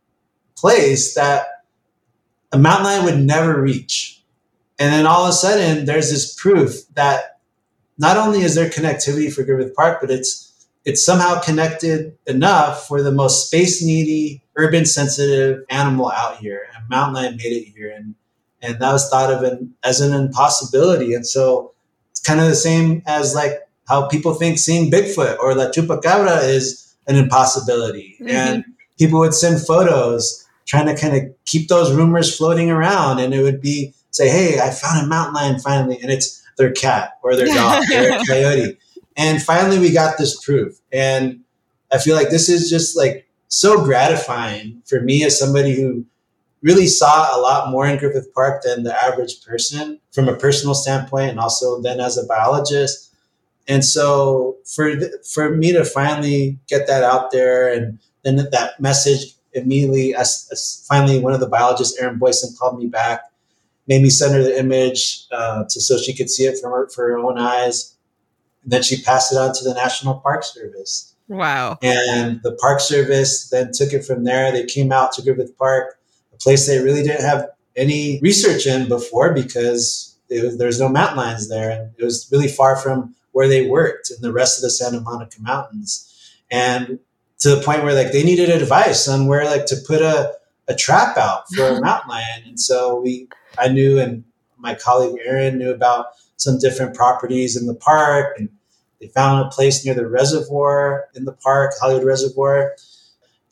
place that a mountain lion would never reach. And then all of a sudden, there's this proof that not only is there connectivity for Griffith Park, but it's it's somehow connected enough for the most space needy, urban sensitive animal out here. And mountain lion made it here, and and that was thought of an, as an impossibility. And so kind of the same as like how people think seeing Bigfoot or La Chupacabra is an impossibility, mm-hmm. and people would send photos trying to kind of keep those rumors floating around, and it would be say, "Hey, I found a mountain lion finally," and it's their cat or their dog or a [LAUGHS] coyote, and finally we got this proof. And I feel like this is just like so gratifying for me as somebody who really saw a lot more in Griffith Park than the average person from a personal standpoint, and also then as a biologist. And so for for me to finally get that out there, and then that message immediately, as, as finally one of the biologists, Erin Boydston, called me back made me send her the image uh, to so she could see it from her for her own eyes. And then she passed it on to the National Park Service. Wow. And the Park Service then took it from there. They came out to Griffith Park, place they really didn't have any research in before because was, there was no mountain lions there. And it was really far from where they worked in the rest of the Santa Monica Mountains. And to the point where like they needed advice on where like to put a, a trap out for a [LAUGHS] mountain lion. And so we I knew and my colleague Erin knew about some different properties in the park and they found a place near the reservoir in the park, Hollywood Reservoir.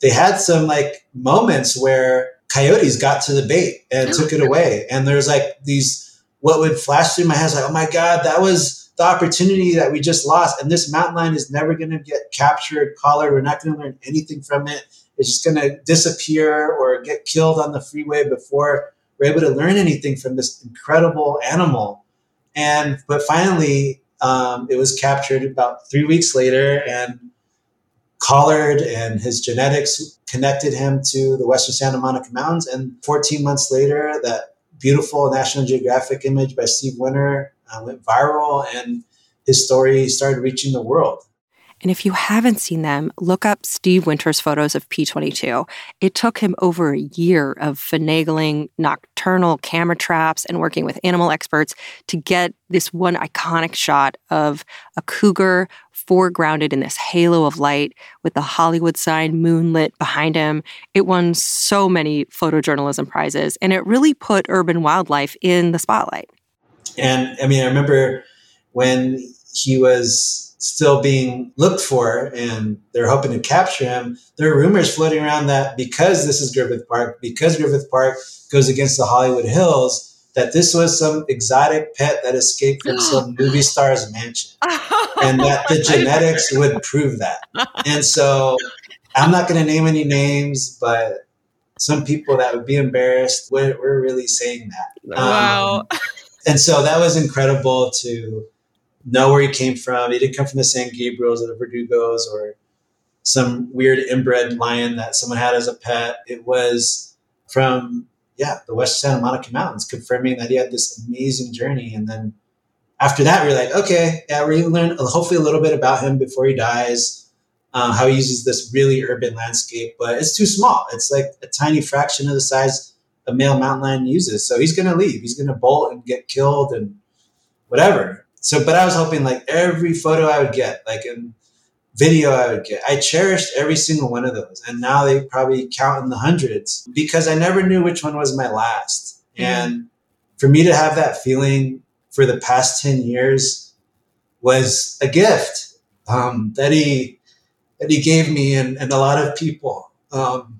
They had some like moments where coyotes got to the bait and took it away. And there's like these what would flash through my head like, oh my God, that was the opportunity that we just lost. And this mountain lion is never going to get captured, collared. We're not going to learn anything from it. It's just going to disappear or get killed on the freeway before we're able to learn anything from this incredible animal. And but finally, um, it was captured about three weeks later, and collared, and his genetics connected him to the Western Santa Monica Mountains. And 14 months later, that beautiful National Geographic image by Steve Winter uh, went viral, and his story started reaching the world. And if you haven't seen them, look up Steve Winter's photos of P22. It took him over a year of finagling nocturnal camera traps and working with animal experts to get this one iconic shot of a cougar foregrounded in this halo of light with the Hollywood sign moonlit behind him. It won so many photojournalism prizes and it really put urban wildlife in the spotlight. And I mean, I remember when he was still being looked for and they're hoping to capture him. There are rumors floating around that because this is Griffith Park, because Griffith Park goes against the Hollywood Hills, that this was some exotic pet that escaped from [GASPS] some movie star's mansion. and that the [LAUGHS] genetics would prove that. And so I'm not going to name any names, but some people that would be embarrassed were, were really saying that. Wow. Um, and so that was incredible to know where he came from. He didn't come from the San Gabriels or the Verdugos or some weird inbred lion that someone had as a pet. It was from, yeah, the West Santa Monica Mountains, confirming that he had this amazing journey. And then after that, we are like, okay, yeah, we're learn hopefully a little bit about him before he dies, uh, how he uses this really urban landscape, but it's too small. It's like a tiny fraction of the size a male mountain lion uses. So he's going to leave. He's going to bolt and get killed and whatever so but i was hoping like every photo i would get like in video i would get i cherished every single one of those. And now they probably count in the hundreds because i never knew which one was my last. Mm-hmm. and for me to have that feeling for the past 10 years was a gift um, that he that he gave me and, and a lot of people. Um,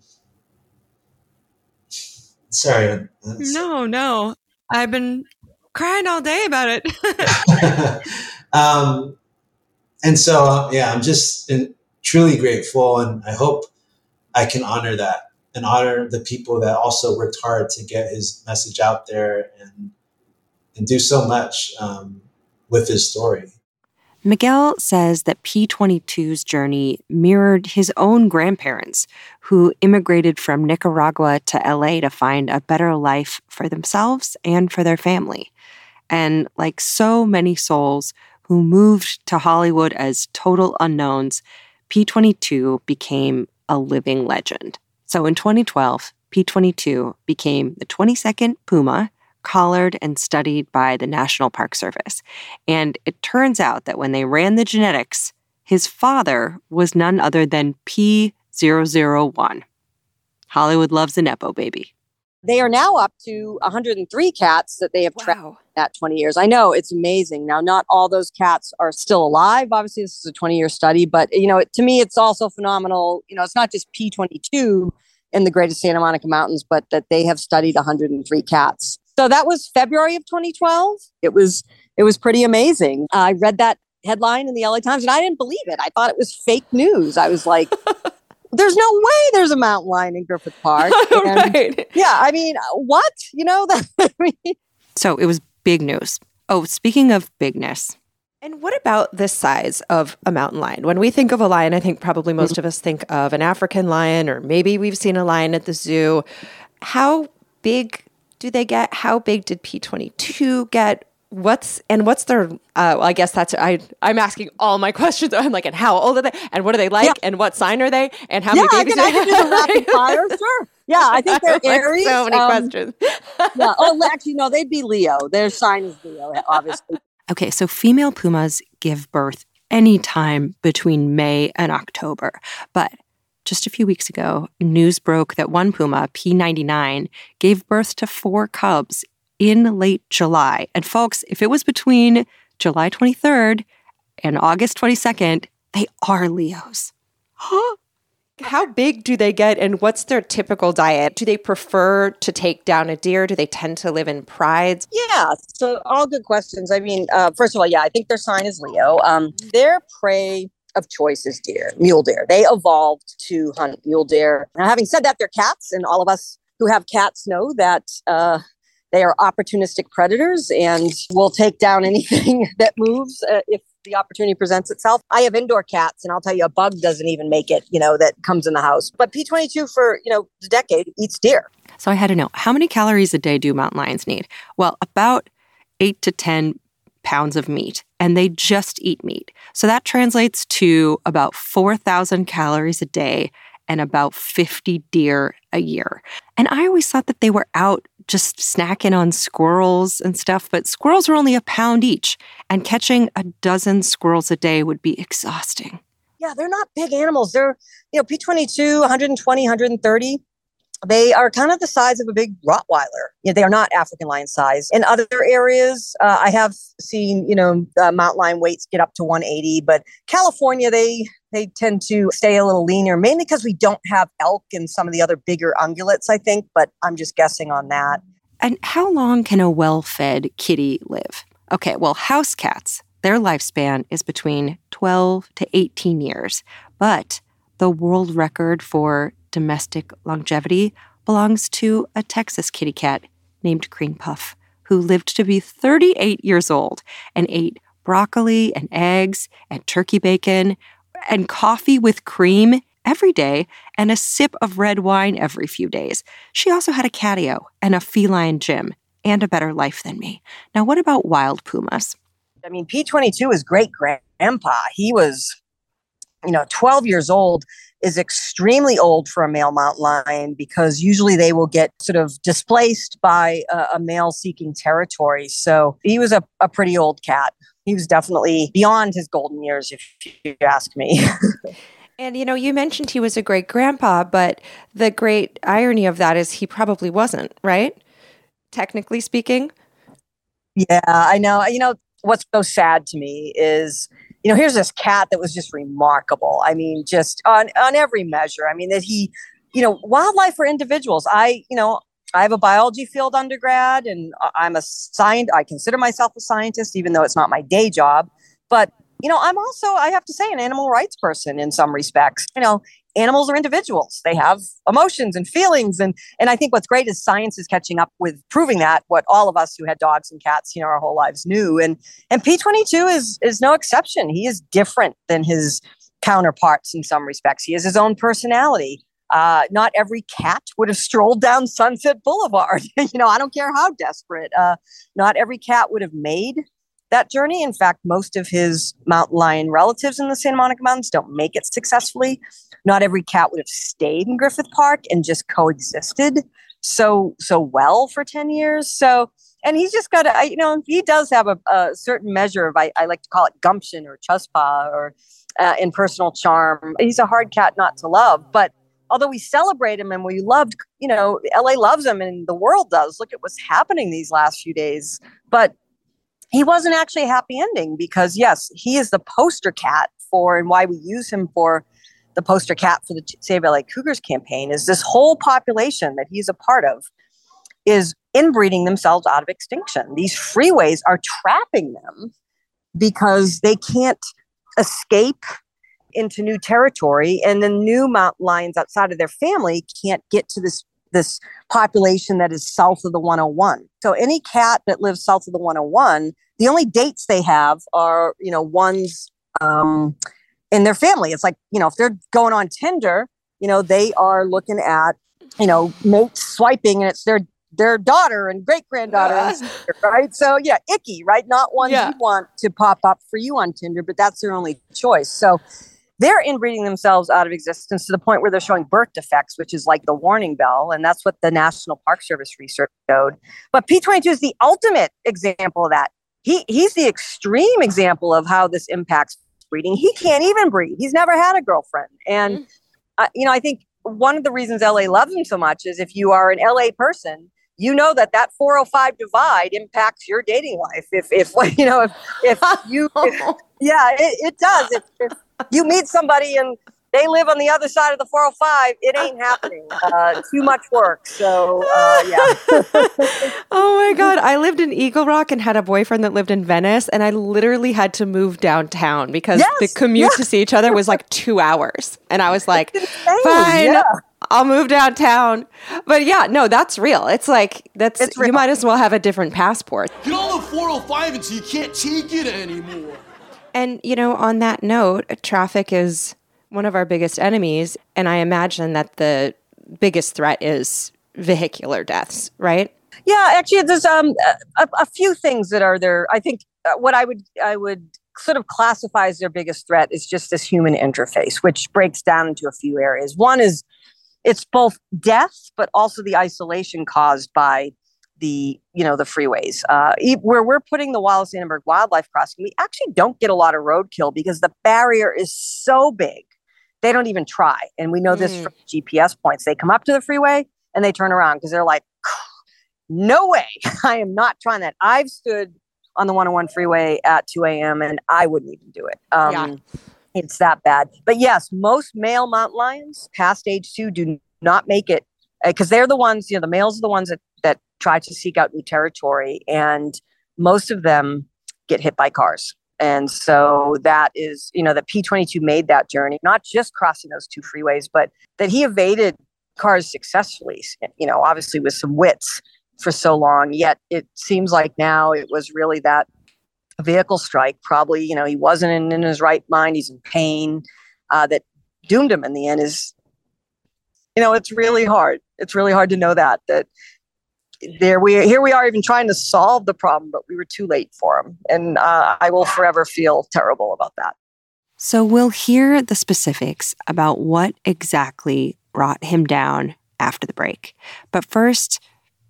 sorry. No no. I've been crying all day about it. [LAUGHS] um, and so, yeah, I'm just truly grateful, and I hope I can honor that and honor the people that also worked hard to get his message out there. And and do so much um, with his story. Miguel says that P22's journey mirrored his own grandparents, who immigrated from Nicaragua to LA to find a better life for themselves and for their family. And like so many souls who moved to Hollywood as total unknowns, P22 became a living legend. So in 2012, P22 became the 22nd Puma collared and studied by the National Park Service. And it turns out that when they ran the genetics, his father was none other than P001. Hollywood loves a Nepo baby. They are now up to 103 cats that they have wow. tracked at 20 years. I know it's amazing. Now, not all those cats are still alive. Obviously, this is a 20 year study, but you know, to me, it's also phenomenal. You know, it's not just P22 in the Greater Santa Monica Mountains, but that they have studied 103 cats so that was February of 2012. It was it was pretty amazing. I read that headline in the LA Times and I didn't believe it. I thought it was fake news. I was like, [LAUGHS] there's no way there's a mountain lion in Griffith Park. [LAUGHS] And, right. Yeah, I mean, what? You know [LAUGHS] that So it was big news. Oh, speaking of bigness. And what about this size of a mountain lion? When we think of a lion, I think probably most of us think of an African lion or maybe we've seen a lion at the zoo. How big do they get? How big did P22 get? What's and what's their? Uh, well, I guess that's I. I'm asking all my [LAUGHS] questions. I'm like, and how old are they? And what are they like? Yeah. And what sign are they? And how yeah, many babies? I can, I can do the rapid [LAUGHS] fire. Sure. Yeah, I think they're [LAUGHS] Aries. so many um, questions. yeah. Oh, actually, no, they'd be Leo. Their sign is Leo, obviously. Okay, so female pumas give birth anytime between May and October, but just a few weeks ago, news broke that one puma, P99, gave birth to four cubs in late July. And folks, if it was between July 23rd and August 22nd, they are Leos. Huh? How big do they get and what's their typical diet? Do they prefer to take down a deer? Do they tend to live in prides? Yeah, so all good questions. I mean, uh, first of all, yeah, I think their sign is Leo. Um, their prey of choice is deer, mule deer. They evolved to hunt mule deer. Now, having said that, they're cats, and all of us who have cats know that uh, they are opportunistic predators and will take down [LAUGHS] anything that moves uh, if the opportunity presents itself. I have indoor cats, and I'll tell you, a bug doesn't even make it, you know, that comes in the house. But P22 for, you know, the decade eats deer. So I had to know how many calories a day do mountain lions need? Well, about eight to 10 pounds of meat, and they just eat meat. So that translates to about 4,000 calories a day and about 50 deer a year. And I always thought that they were out just snacking on squirrels and stuff, but squirrels are only a pound each, and catching a dozen squirrels a day would be exhausting. Yeah, they're not big animals. They're, you know, P22, 120, 130 they are kind of the size of a big Rottweiler. You know, they are not African lion size. In other areas, uh, I have seen, you know, uh, mountain lion weights get up to 180, but California, they they tend to stay a little leaner, mainly because we don't have elk and some of the other bigger ungulates, I think, but I'm just guessing on that. And how long can a well fed kitty live? Okay, well, house cats, their lifespan is between 12 to 18 years, but the world record for domestic longevity belongs to a Texas kitty cat named Cream Puff, who lived to be 38 years old and ate broccoli and eggs and turkey bacon and coffee with cream every day and a sip of red wine every few days. She also had a catio and a feline gym and a better life than me. Now, what about wild pumas? I mean, P22 was great grandpa. He was, you know, 12 years old is extremely old for a male mountain lion because usually they will get sort of displaced by a, a male seeking territory. So he was a, a pretty old cat. He was definitely beyond his golden years, if you ask me. [LAUGHS] And you know, you mentioned he was a great grandpa, but the great irony of that is he probably wasn't, right? Technically speaking. Yeah, I know. You know, what's so sad to me is you know, here's this cat that was just remarkable. I mean, just on on every measure. I mean, that he, you know, wildlife for individuals. I, you know, I have a biology field undergrad, and I'm a science. I consider myself a scientist, even though it's not my day job. But you know, I'm also, I have to say, an animal rights person in some respects. You know, animals are individuals. They have emotions and feelings. And, and I think what's great is science is catching up with proving that what all of us who had dogs and cats, you know, our whole lives knew. And, and P22 is, is no exception. He is different than his counterparts in some respects. He has his own personality. Uh, not every cat would have strolled down Sunset Boulevard. [LAUGHS] you know, I don't care how desperate. Uh, not every cat would have made that journey. In fact, most of his mountain lion relatives in the Santa Monica Mountains don't make it successfully. Not every cat would have stayed in Griffith Park and just coexisted so so well for 10 years. So and he's just got a, you know, he does have a, a certain measure of, I, I, like to call it gumption or chutzpah or uh, in personal charm. He's a hard cat not to love, but although we celebrate him and we loved, you know, LA loves him and the world does. Look at what's happening these last few days. But he wasn't actually a happy ending because, yes, he is the poster cat for and why we use him for the poster cat for the Save LA Cougars campaign is this whole population that he's a part of is inbreeding themselves out of extinction. These freeways are trapping them because they can't escape into new territory and the new mountain lions outside of their family can't get to this this population that is south of the 101 so any cat that lives south of the 101 the only dates they have are you know ones um, in their family it's like you know if they're going on tinder you know they are looking at you know mates swiping and it's their their daughter and great granddaughter, uh. [LAUGHS] right? So yeah, icky, right? Not ones yeah. you want to pop up for you on Tinder, but that's their only choice. So they're inbreeding themselves out of existence to the point where they're showing birth defects, which is like the warning bell. And that's what the National Park Service research showed. But P22 is the ultimate example of that. He, he's the extreme example of how this impacts breeding. He can't even breed. He's never had a girlfriend. And, mm. uh, you know, I think one of the reasons LA loves him so much is if you are an LA person, you know that that 405 divide impacts your dating life. If, if [LAUGHS] you know, if, if you, if, [LAUGHS] yeah, it, it does. If, if you meet somebody and they live on the other side of the 405 it ain't happening uh, too much work so uh, yeah [LAUGHS] oh my god i lived in eagle rock and had a boyfriend that lived in venice and i literally had to move downtown because yes, the commute yeah. to see each other was like two hours and i was like fine yeah. I'll move downtown. But yeah, no, that's real. It's like that's it's you might as well have a different passport. Get on the 405 until you can't take it anymore. And, you know, on that note, traffic is one of our biggest enemies. And I imagine that the biggest threat is vehicular deaths, right? Yeah, actually, there's um, a, a few things that are there. I think uh, what I would I would sort of classify as their biggest threat is just this human interface, which breaks down into a few areas. One is it's both death, but also the isolation caused by the you know the freeways uh, where we're putting the Wallis Annenberg Wildlife Crossing. We actually don't get a lot of roadkill because the barrier is so big. They don't even try, and we know mm. this from GPS points. They come up to the freeway and they turn around because they're like, "No way! [LAUGHS] I am not trying that." I've stood on the 101 freeway at 2 a.m. and I wouldn't even do it. Um, yeah. It's that bad. But yes, most male mountain lions past age two do not make it because uh, they're the ones, you know, the males are the ones that that try to seek out new territory, and most of them get hit by cars. And so that is, you know, that P22 made that journey, not just crossing those two freeways, but that he evaded cars successfully, you know, obviously with some wits for so long. Yet it seems like now it was really that vehicle strike. Probably, you know, he wasn't in, in his right mind. He's in pain uh, that doomed him in the end. Is, you know, it's really hard. It's really hard to know that, that there we here we are even trying to solve the problem but we were too late for him and uh, i will forever feel terrible about that so we'll hear the specifics about what exactly brought him down after the break but first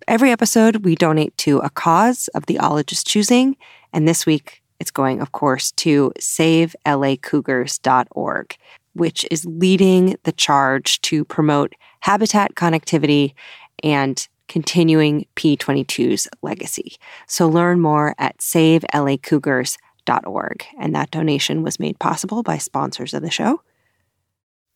every episode we donate to a cause of the ologist choosing and this week it's going of course to savelacougars.org which is leading the charge to promote habitat connectivity and continuing P22's legacy. So learn more at savelacougars.org. And that donation was made possible by sponsors of the show.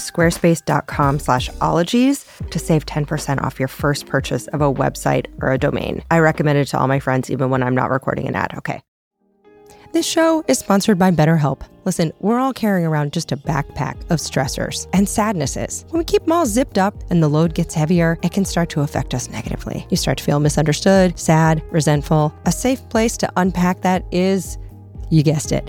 squarespace.com slash ologies to save 10% off your first purchase of a website or a domain. I recommend it to all my friends, even when I'm not recording an ad. Okay. This show is sponsored by BetterHelp. Listen, we're all carrying around just a backpack of stressors and sadnesses. When we keep them all zipped up and the load gets heavier, it can start to affect us negatively. You start to feel misunderstood, sad, resentful. A safe place to unpack that is, you guessed it,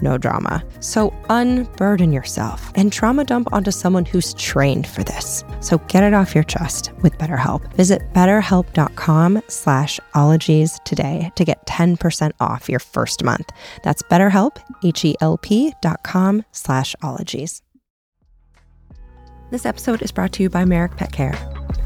no drama. So unburden yourself and trauma dump onto someone who's trained for this. So get it off your chest with BetterHelp. Visit betterhelp.com slash ologies today to get 10% off your first month. That's betterhelp, H-E-L-P dot com slash ologies. This episode is brought to you by Merrick Pet Care.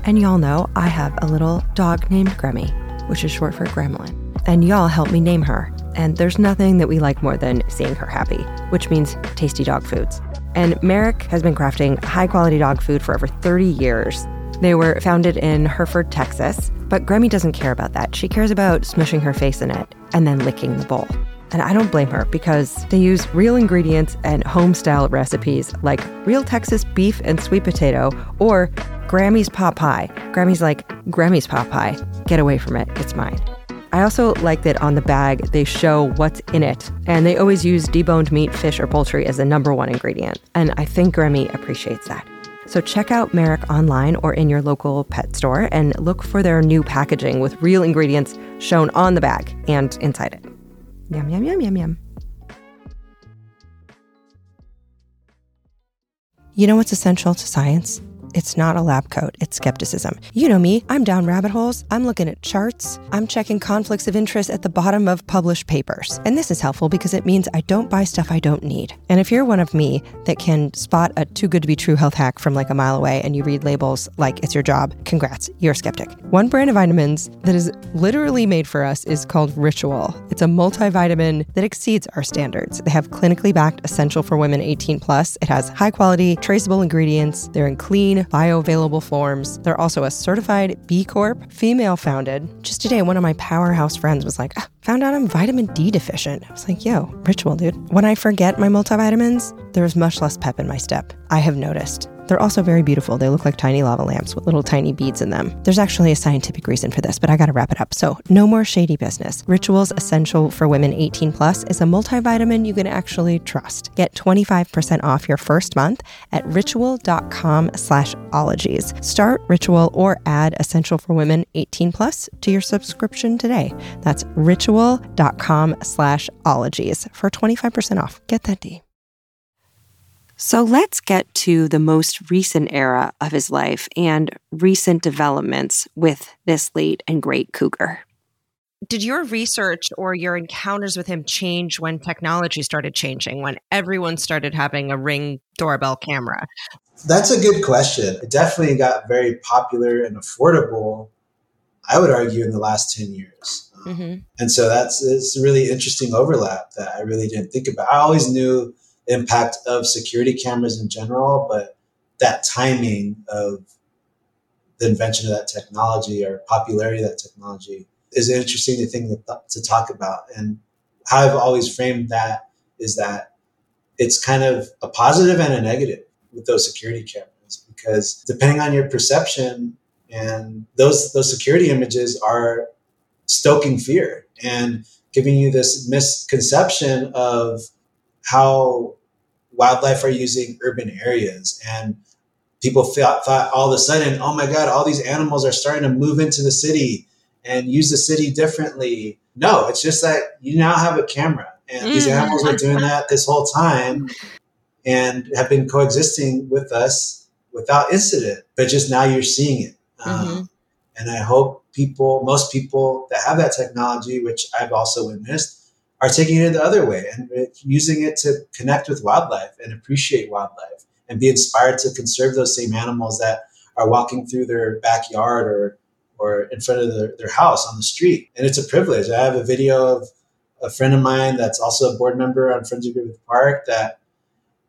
And y'all know I have a little dog named Gremmy, which is short for Gremlin. And y'all helped me name her. And there's nothing that we like more than seeing her happy, which means tasty dog foods. And Merrick has been crafting high quality dog food for over 30 years. They were founded in Hereford, Texas, but Gremmy doesn't care about that. She cares about smushing her face in it and then licking the bowl. And I don't blame her because they use real ingredients and home style recipes like real Texas beef and sweet potato or Grammy's pot pie. Gremmy's like, Grammy's pot pie. Get away from it. It's mine. I also like that on the bag they show what's in it, and they always use deboned meat, fish, or poultry as the number one ingredient. And I think Gremmy appreciates that. So check out Merrick online or in your local pet store and look for their new packaging with real ingredients shown on the bag and inside it. Yum, yum, yum, yum, yum. You know what's essential to science? It's not a lab coat, it's skepticism. You know me, I'm down rabbit holes, I'm looking at charts, I'm checking conflicts of interest at the bottom of published papers. And this is helpful because it means I don't buy stuff I don't need. And if you're one of me that can spot a too good to be true health hack from like a mile away and you read labels like it's your job, congrats, you're a skeptic. One brand of vitamins that is literally made for us is called Ritual. It's a multivitamin that exceeds our standards. They have clinically backed essential for women 18 plus. It has high quality, traceable ingredients. They're in clean, bioavailable forms. They're also a certified B Corp, female founded. Just today, one of my powerhouse friends was like, ah, found out I'm vitamin D deficient. I was like, yo, ritual, dude. When I forget my multivitamins, there's much less pep in my step. I have noticed. They're also very beautiful. They look like tiny lava lamps with little tiny beads in them. There's actually a scientific reason for this, but I gotta wrap it up. So, no more shady business. Rituals Essential for Women 18 Plus is a multivitamin you can actually trust. Get 25% off your first month at ritual.com slash ologies. Start Ritual or add Essential for Women 18 Plus to your subscription today. That's ritual.com slash ologies for 25% off. Get that D. So let's get to the most recent era of his life and recent developments with this late and great cougar. Did your research or your encounters with him change when technology started changing, when everyone started having a ring doorbell camera? That's a good question. It definitely got very popular and affordable, I would argue, in the last 10 years. Mm-hmm. And so that's it's a really interesting overlap that I really didn't think about. I always knew the impact of security cameras in general, but that timing of the invention of that technology or popularity of that technology is an interesting thing to, th- to talk about. And how I've always framed that is that it's kind of a positive and a negative with those security cameras because depending on your perception and those those security images are stoking fear and giving you this misconception of how wildlife are using urban areas and people thought, thought all of a sudden oh my god all these animals are starting to move into the city and use the city differently no it's just that you now have a camera and mm. these animals are doing that this whole time and have been coexisting with us without incident but just now you're seeing it mm-hmm. um, and i hope people most people that have that technology which i've also witnessed are taking it the other way and using it to connect with wildlife and appreciate wildlife and be inspired to conserve those same animals that are walking through their backyard or or in front of their, their house on the street. And it's a privilege. I have a video of a friend of mine that's also a board member on Friends of Griffith Park that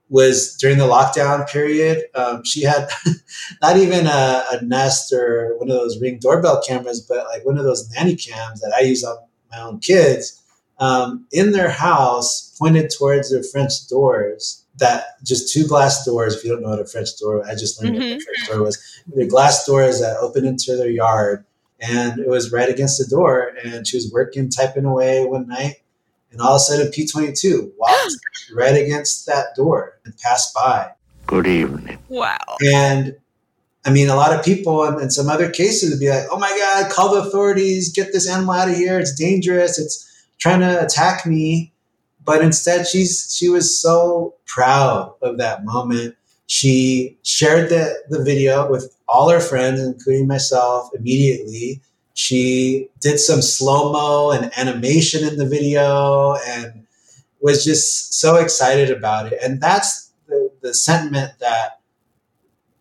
was during the lockdown period. Um, she had [LAUGHS] not even a, a, Nest or one of those ring doorbell cameras, but like one of those nanny cams that I use on my own kids um, in their house, pointed towards their French doors. That just two glass doors. If you don't know what a French door, I just learned mm-hmm. what a French door was. The glass doors that open into their yard, and it was right against the door. And she was working, typing away one night, and all of a sudden, P twenty two walked [GASPS] right against that door and passed by. Good evening. Wow. And I mean, a lot of people in, in, some other cases would be like, "Oh my God, call the authorities! Get this animal out of here! It's dangerous! It's trying to attack me." But instead, she's she was so proud of that moment. She shared the, the video with all her friends, including myself, immediately. She did some slow mo and animation in the video and was just so excited about it. And that's the, the sentiment that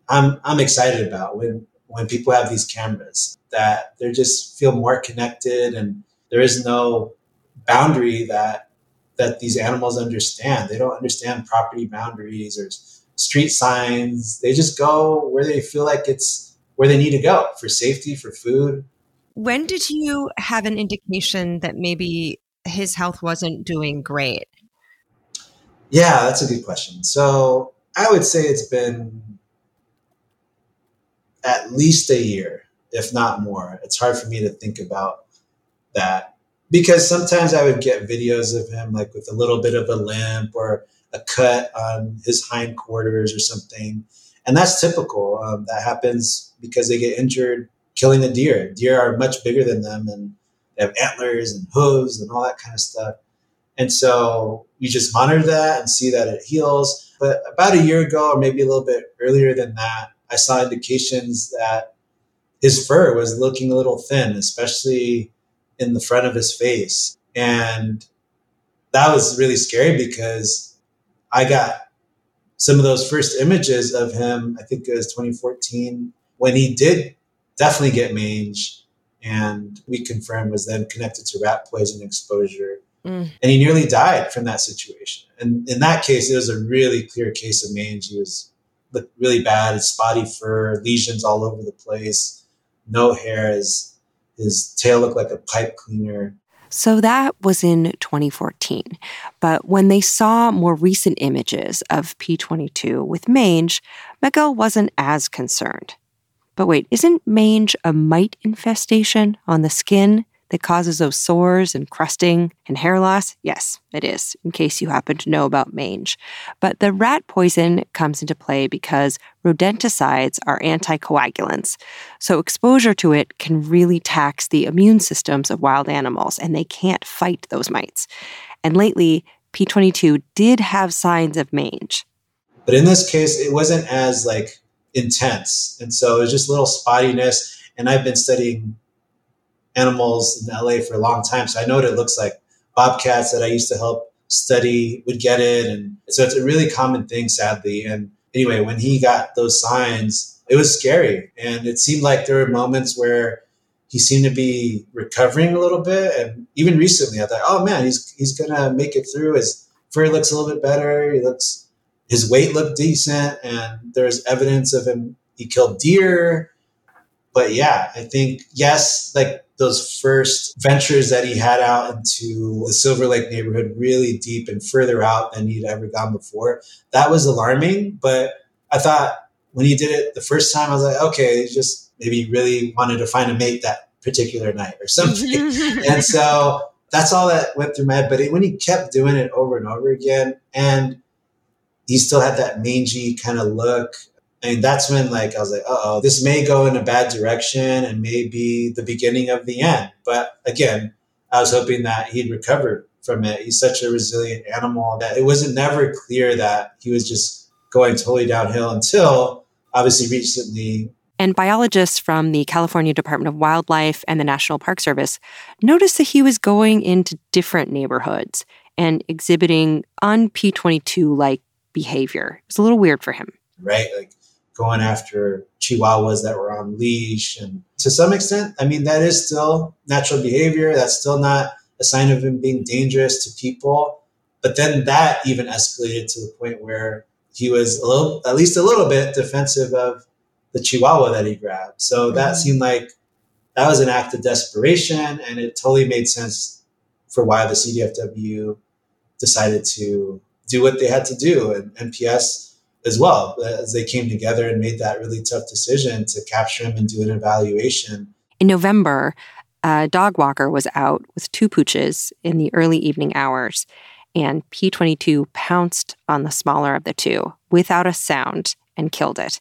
I'm, I'm excited about when, when people have these cameras, that they just feel more connected and there is no boundary that that these animals understand. They don't understand property boundaries or street signs. They just go where they feel like it's where they need to go for safety, for food. When did you have an indication that maybe his health wasn't doing great? Yeah, that's a good question. So I would say it's been at least a year, if not more. It's hard for me to think about that because sometimes I would get videos of him like with a little bit of a limp or a cut on his hindquarters or something. And that's typical. Um, that happens because they get injured killing a deer. Deer are much bigger than them and they have antlers and hooves and all that kind of stuff. And so you just monitor that and see that it heals. But about a year ago, or maybe a little bit earlier than that, I saw indications that his fur was looking a little thin, especially in the front of his face. And that was really scary because I got some of those first images of him, I think it was 2014, when he did definitely get mange and we confirmed was then connected to rat poison exposure. Mm. And he nearly died from that situation. And in that case, it was a really clear case of mange. He was looked really bad, spotty fur, lesions all over the place, no hair. His tail looked like a pipe cleaner. So that was in 2014. But when they saw more recent images of P22 with mange, Miguel wasn't as concerned. But wait, isn't mange a mite infestation on the skin? That causes those sores and crusting and hair loss? Yes, it is, in case you happen to know about mange. But the rat poison comes into play because rodenticides are anticoagulants. So exposure to it can really tax the immune systems of wild animals, and they can't fight those mites. And lately, P22 did have signs of mange. But in this case, it wasn't as like intense. And so it was just a little spottiness. And I've been studying animals in LA for a long time. So I know what it looks like. Bobcats that I used to help study would get it. And so it's a really common thing, sadly. And anyway, when he got those signs, it was scary. And it seemed like there were moments where he seemed to be recovering a little bit. And even recently, I thought, oh man, he's he's gonna make it through. His fur looks a little bit better. He looks his weight looked decent, and there's evidence of him. He killed deer. But yeah, I think yes, like those first ventures that he had out into the Silver Lake neighborhood, really deep and further out than he'd ever gone before. That was alarming, but I thought when he did it the first time, I was like, okay, he just maybe he really wanted to find a mate that particular night or something. [LAUGHS] and so that's all that went through my head. But when he kept doing it over and over again, and he still had that mangy kind of look, and that's when like I was like, oh, this may go in a bad direction and may be the beginning of the end. But again, I was hoping that he'd recover from it. He's such a resilient animal that it wasn't never clear that he was just going totally downhill until obviously recently. And biologists from the California Department of Wildlife and the National Park Service noticed that he was going into different neighborhoods and exhibiting un P22 like behavior. It was a little weird for him. Right? Like going after chihuahuas that were on leash. And to some extent, I mean, that is still natural behavior. That's still not a sign of him being dangerous to people. But then that even escalated to the point where he was a little, at least a little bit defensive of the chihuahua that he grabbed. So that mm-hmm. seemed like that was an act of desperation. And it totally made sense for why the CDFW decided to do what they had to do. And NPS as well as they came together and made that really tough decision to capture him and do an evaluation. In November, a dog walker was out with two pooches in the early evening hours, and P22 pounced on the smaller of the two without a sound and killed it.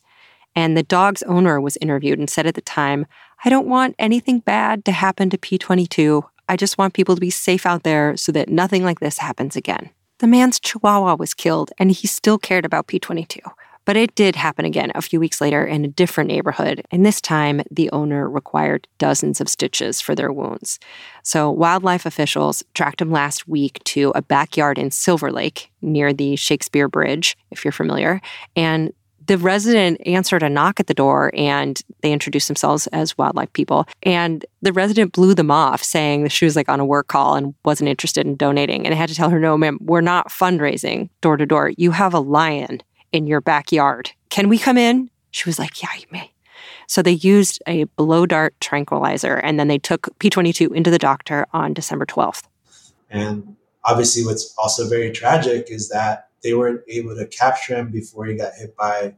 And the dog's owner was interviewed and said at the time, I don't want anything bad to happen to P22. I just want people to be safe out there so that nothing like this happens again. The man's chihuahua was killed, and he still cared about P22. But it did happen again a few weeks later in a different neighborhood, and this time the owner required dozens of stitches for their wounds. So wildlife officials tracked him last week to a backyard in Silver Lake near the Shakespeare Bridge, if you're familiar, and the resident answered a knock at the door and they introduced themselves as wildlife people. And the resident blew them off, saying that she was like on a work call and wasn't interested in donating. And I had to tell her, no, ma'am, we're not fundraising door to door. You have a lion in your backyard. Can we come in? She was like, yeah, you may. So they used a blow dart tranquilizer and then they took P22 into the doctor on December 12th. And obviously, what's also very tragic is that they weren't able to capture him before he got hit by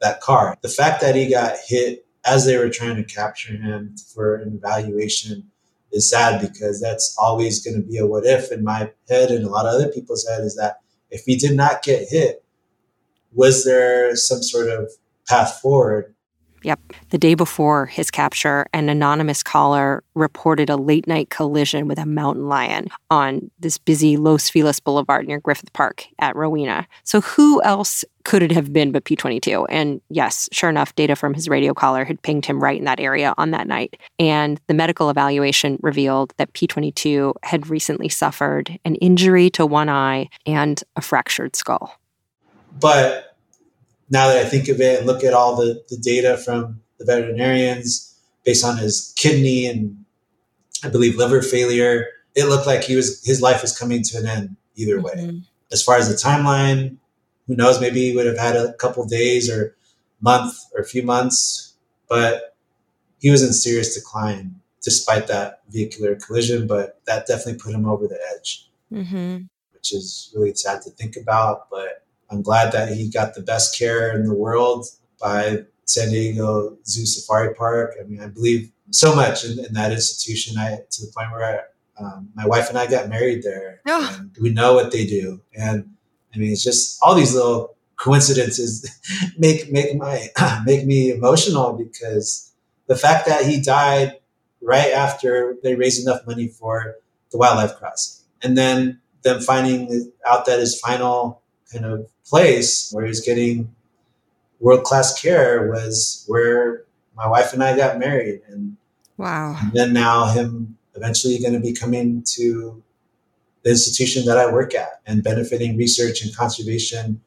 that car. The fact that he got hit as they were trying to capture him for an evaluation is sad because that's always going to be a what if in my head and a lot of other people's head is that if he did not get hit, was there some sort of path forward? Yep. The day before his capture, an anonymous caller reported a late night collision with a mountain lion on this busy Los Feliz Boulevard near Griffith Park at Rowena. So, who else could it have been but P22? And yes, sure enough, data from his radio collar had pinged him right in that area on that night. And the medical evaluation revealed that P22 had recently suffered an injury to one eye and a fractured skull. But now that I think of it and look at all the, the data from the veterinarians based on his kidney and I believe liver failure, it looked like he was his life was coming to an end either way. Mm-hmm. As far as the timeline, who knows? Maybe he would have had a couple days or month or a few months, but he was in serious decline despite that vehicular collision. But that definitely put him over the edge, mm-hmm. which is really sad to think about. But I'm glad that he got the best care in the world by San Diego Zoo Safari Park. I mean, I believe so much in, in that institution. I to the point where I, um, my wife and I got married there. [SIGHS] Oh. And we know what they do, and I mean, it's just all these little coincidences [LAUGHS] make make my [CLEARS THROAT] make me emotional because the fact that he died right after they raised enough money for the wildlife crossing, and then them finding out that his final kind of place where he's getting world class care was where my wife and I got married. And wow. And then now him eventually going to be coming to the institution that I work at and benefiting research and conservation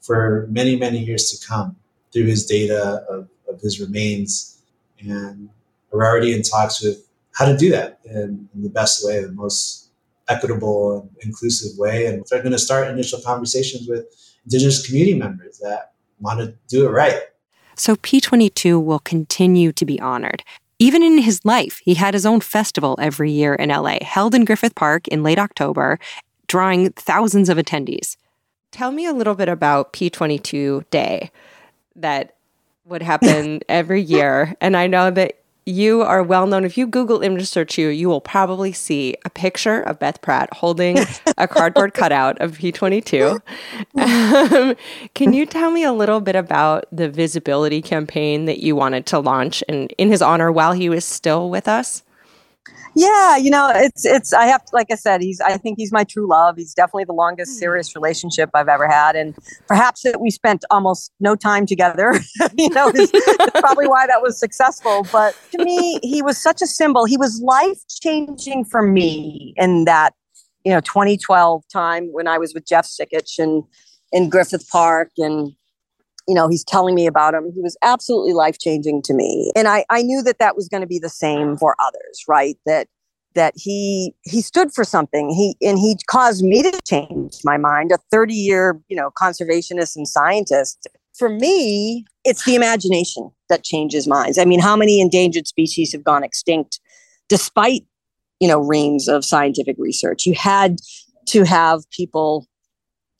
for many, many years to come through his data of, of his remains. And we're already in talks with how to do that in, in the best way, the most equitable and inclusive way. And they're going to start initial conversations with Indigenous community members that want to do it right. So P22 will continue to be honored. Even in his life, he had his own festival every year in LA, held in Griffith Park in late October, drawing thousands of attendees. Tell me a little bit about P22 Day that would happen [LAUGHS] every year. And I know that you are well known. If you Google image search you, you will probably see a picture of Beth Pratt holding a [LAUGHS] cardboard cutout of P22. [LAUGHS] Um, can you tell me a little bit about the visibility campaign that you wanted to launch and in his honor while he was still with us? Yeah, you know, it's it's I have like I said, he's I think he's my true love. He's definitely the longest hmm. serious relationship I've ever had, and perhaps that we spent almost no time together. [LAUGHS] you know, is, probably why that was successful. But to me, he was such a symbol. He was life changing for me in that you know 2012 time when I was with Jeff Sikich and in Griffith Park and you know he's telling me about him. He was absolutely life changing to me. And i i knew that that was going to be the same for others right? That that he he stood for something. He and he caused me to change my mind a 30 year you know conservationist and scientist. For me it's the imagination that changes minds. I mean how many endangered species have gone extinct despite you know reams of scientific research? You had to have people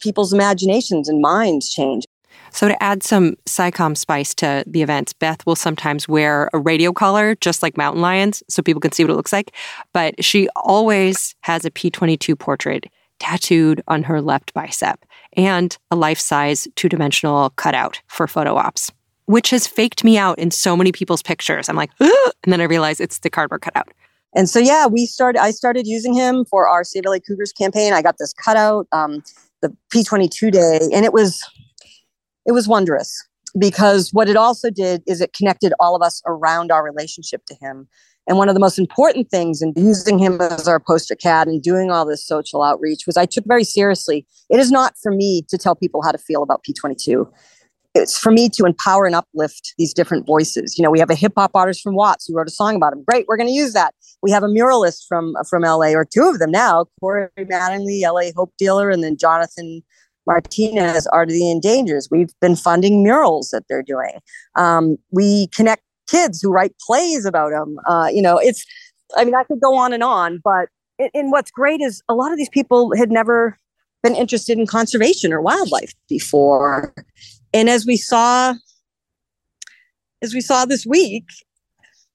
people's imaginations and minds change so, to add some SciComm spice to the events, Beth will sometimes wear a radio collar, just like mountain lions, so people can see what it looks like. But she always has a P22 portrait tattooed on her left bicep and a life size two dimensional cutout for photo ops, which has faked me out in so many people's pictures. I'm like, and then I realize it's the cardboard cutout. And so, yeah, we started, I started using him for our Save LA Cougars campaign. I got this cutout, um, the P22 day, and it was it was wondrous because what it also did is it connected all of us around our relationship to him. And one of the most important things in using him as our poster cat and doing all this social outreach was I took very seriously. It is not for me to tell people how to feel about P22. It's for me to empower and uplift these different voices. You know, we have a hip hop artist from Watts who wrote a song about him. Great, we're going to use that. We have a muralist from from LA, or two of them now, Corey Mattingly, LA Hope Dealer, and then Jonathan Martinez, Art of the Endangers. We've been funding murals that they're doing. Um, we connect kids who write plays about them. Uh, you know, it's, I mean, I could go on and on, but and what's great is a lot of these people had never been interested in conservation or wildlife before. And as we saw, as we saw this week,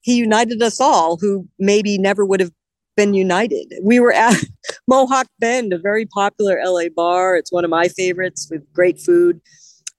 he united us all who maybe never would have been united. We were at [LAUGHS] Mohawk Bend, a very popular LA bar. It's one of my favorites with great food.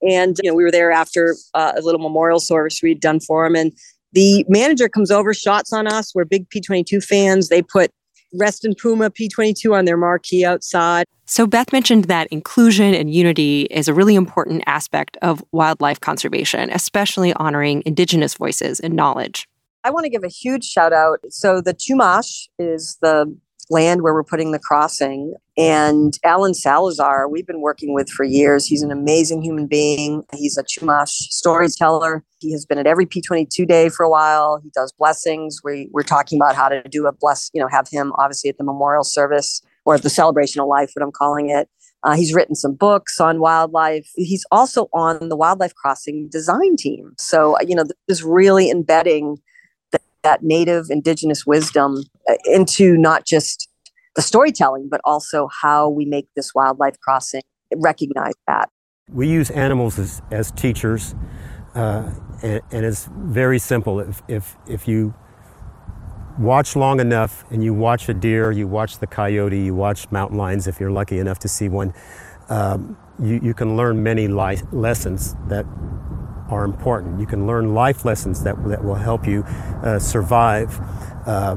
And you know, we were there after uh, a little memorial service we'd done for him. And the manager comes over, shots on us. We're big P22 fans. They put Rest in Puma P22 on their marquee outside. So, Beth mentioned that inclusion and unity is a really important aspect of wildlife conservation, especially honoring Indigenous voices and knowledge. I want to give a huge shout out. So the Chumash is the land where we're putting the crossing. And Alan Salazar, we've been working with for years. He's an amazing human being. He's a Chumash storyteller. He has been at every P22 day for a while. He does blessings. We, we're talking about how to do a bless, you know, have him obviously at the memorial service or the celebration of life, what I'm calling it. Uh, he's written some books on wildlife. He's also on the wildlife crossing design team. So, you know, this is really embedding that native indigenous wisdom uh, into not just the storytelling, but also how we make this wildlife crossing recognize that. We use animals as, as teachers, uh, and, and, it's very simple. If, if, if you watch long enough and you watch a deer, you watch the coyote, you watch mountain lions if you're lucky enough to see one, um, you, you can learn many life lessons that are important. You can learn life lessons that, that will help you uh, survive. Uh,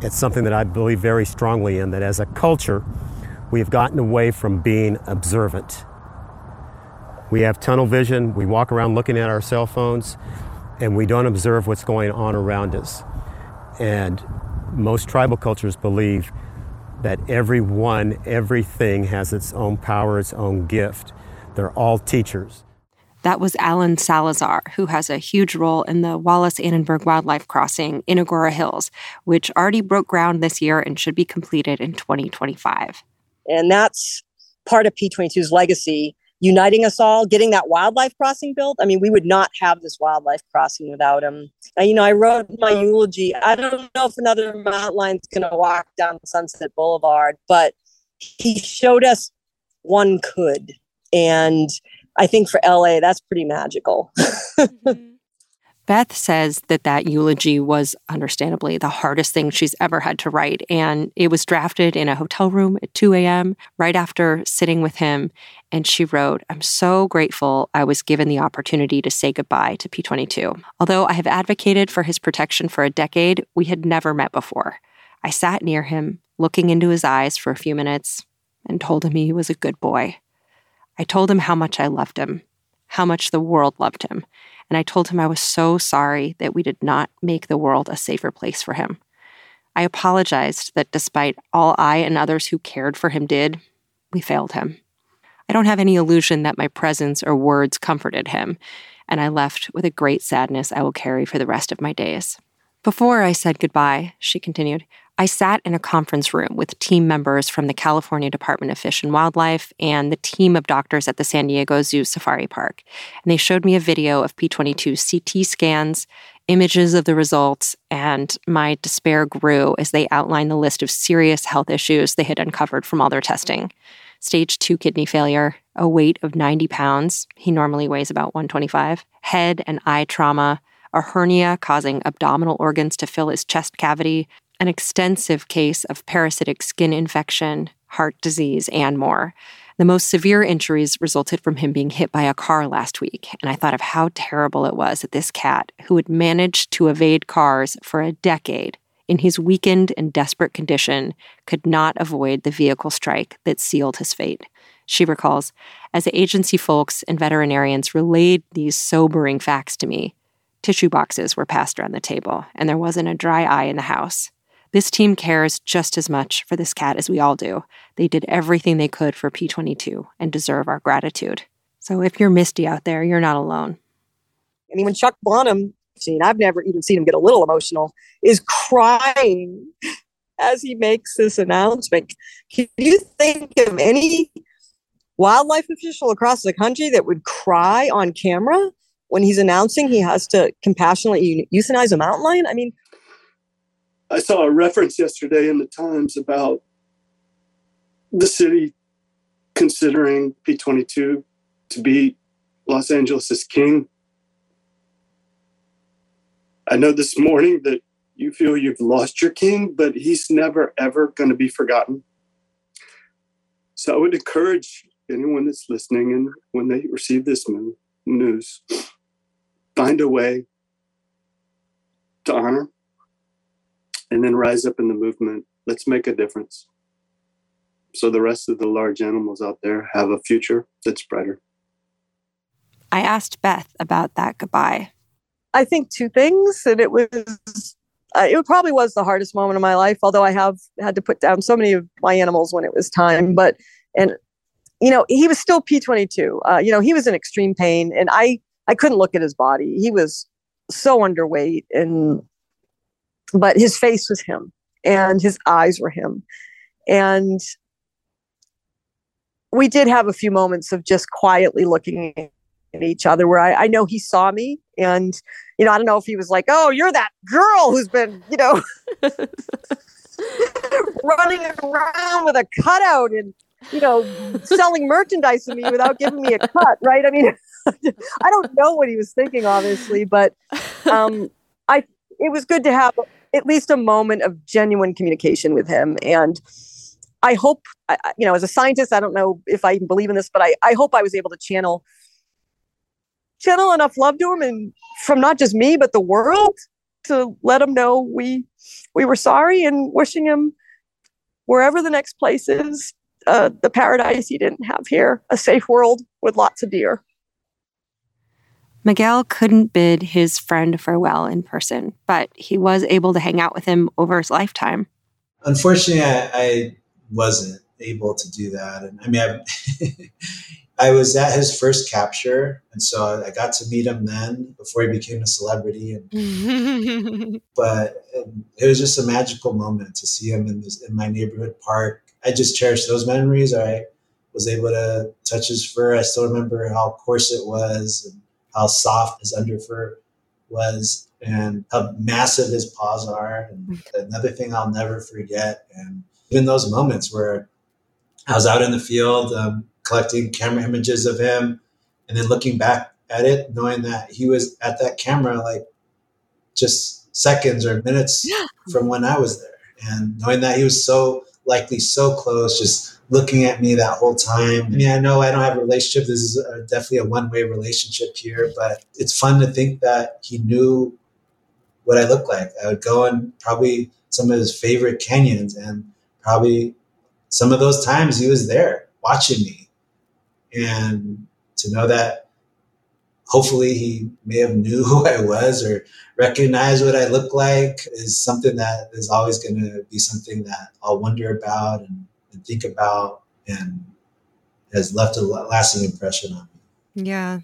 it's something that I believe very strongly in that as a culture, we've gotten away from being observant. We have tunnel vision, we walk around looking at our cell phones, and we don't observe what's going on around us. And most tribal cultures believe that everyone, everything has its own power, its own gift They're all teachers. That was Alan Salazar, who has a huge role in the Wallis Annenberg Wildlife Crossing in Agoura Hills, which already broke ground this year and should be completed in 2025. And that's part of P22's legacy, uniting us all, getting that wildlife crossing built. I mean, we would not have this wildlife crossing without him. you know, I wrote my eulogy. I don't know if another mountain lion's going to walk down Sunset Boulevard, but he showed us one could. And I think for LA, that's pretty magical. [LAUGHS] Mm-hmm. Beth says that that eulogy was understandably the hardest thing she's ever had to write. And it was drafted in a hotel room at 2 a.m., right after sitting with him. And she wrote, I'm so grateful I was given the opportunity to say goodbye to P22. Although I have advocated for his protection for a decade, we had never met before. I sat near him, looking into his eyes for a few minutes, and told him he was a good boy. I told him how much I loved him, how much the world loved him, and I told him I was so sorry that we did not make the world a safer place for him. I apologized that despite all I and others who cared for him did, we failed him. I don't have any illusion that my presence or words comforted him, and I left with a great sadness I will carry for the rest of my days. Before I said goodbye, she continued, I sat in a conference room with team members from the California Department of Fish and Wildlife and the team of doctors at the San Diego Zoo Safari Park. And they showed me a video of P22 CT scans, images of the results, and my despair grew as they outlined the list of serious health issues they had uncovered from all their testing. Stage 2 kidney failure, a weight of 90 pounds, he normally weighs about 125, head and eye trauma, a hernia causing abdominal organs to fill his chest cavity, an extensive case of parasitic skin infection, heart disease, and more. The most severe injuries resulted from him being hit by a car last week, and I thought of how terrible it was that this cat, who had managed to evade cars for a decade, in his weakened and desperate condition, could not avoid the vehicle strike that sealed his fate. She recalls, as the agency folks and veterinarians relayed these sobering facts to me, tissue boxes were passed around the table, and there wasn't a dry eye in the house. This team cares just as much for this cat as we all do. They did everything they could for P22 and deserve our gratitude. So if you're Misty out there, you're not alone. Mean, when Chuck Bonham, seen, I've never even seen him get a little emotional, is crying as he makes this announcement. Can you think of any wildlife official across the country that would cry on camera when he's announcing he has to compassionately euthanize a mountain lion? I mean, I saw a reference yesterday in the Times about the city considering P22 to be Los Angeles' king. I know this morning that you feel you've lost your king, but he's never, ever going to be forgotten. So I would encourage anyone that's listening and when they receive this news, find a way to honor and then rise up in the movement. Let's make a difference. So the rest of the large animals out there have a future that's brighter. I asked Beth about that goodbye. I think two things, and it was uh, it probably was the hardest moment of my life. Although I have had to put down so many of my animals when it was time, but and you know he was still P twenty two. Uh, you know he was in extreme pain, and I I couldn't look at his body. He was so underweight and but his face was him and his eyes were him. And we did have a few moments of just quietly looking at each other where I, I know he saw me and you know i don't know if he was like oh you're that girl who's been you know [LAUGHS] running around with a cutout and you know selling merchandise to me without giving me a cut right i mean [LAUGHS] i don't know what he was thinking obviously but um i it was good to have at least a moment of genuine communication with him. And I hope, you know, as a scientist, I don't know if I even believe in this, but I, I hope I was able to channel channel enough love to him and from not just me but the world to let him know we we were sorry and wishing him wherever the next place is uh, the paradise he didn't have here a safe world with lots of deer Miguel couldn't bid his friend farewell in person, but he was able to hang out with him over his lifetime. Unfortunately, I, I wasn't able to do that. And I mean, I, [LAUGHS] I was at his first capture, and so I got to meet him then before he became a celebrity. And, [LAUGHS] but um, it was just a magical moment to see him in this in my neighborhood park. I just cherish those memories. I was able to touch his fur. I still remember how coarse it was and how soft his underfur was and how massive his paws are. And another thing I'll never forget. And even those moments where I was out in the field um, collecting camera images of him and then looking back at it, knowing that he was at that camera like just seconds or minutes [GASPS] from when I was there. And knowing that he was so likely so close, just looking at me that whole time. I mean, I know I don't have a relationship. This is a, definitely a one way relationship here, but it's fun to think that he knew what I looked like. I would go in probably some of his favorite canyons, and probably some of those times he was there watching me. And to know that hopefully he may have knew [LAUGHS] who I was or recognized what I looked like is something that is always going to be something that I'll wonder about and, and think about and has left a lasting impression on me. Yeah.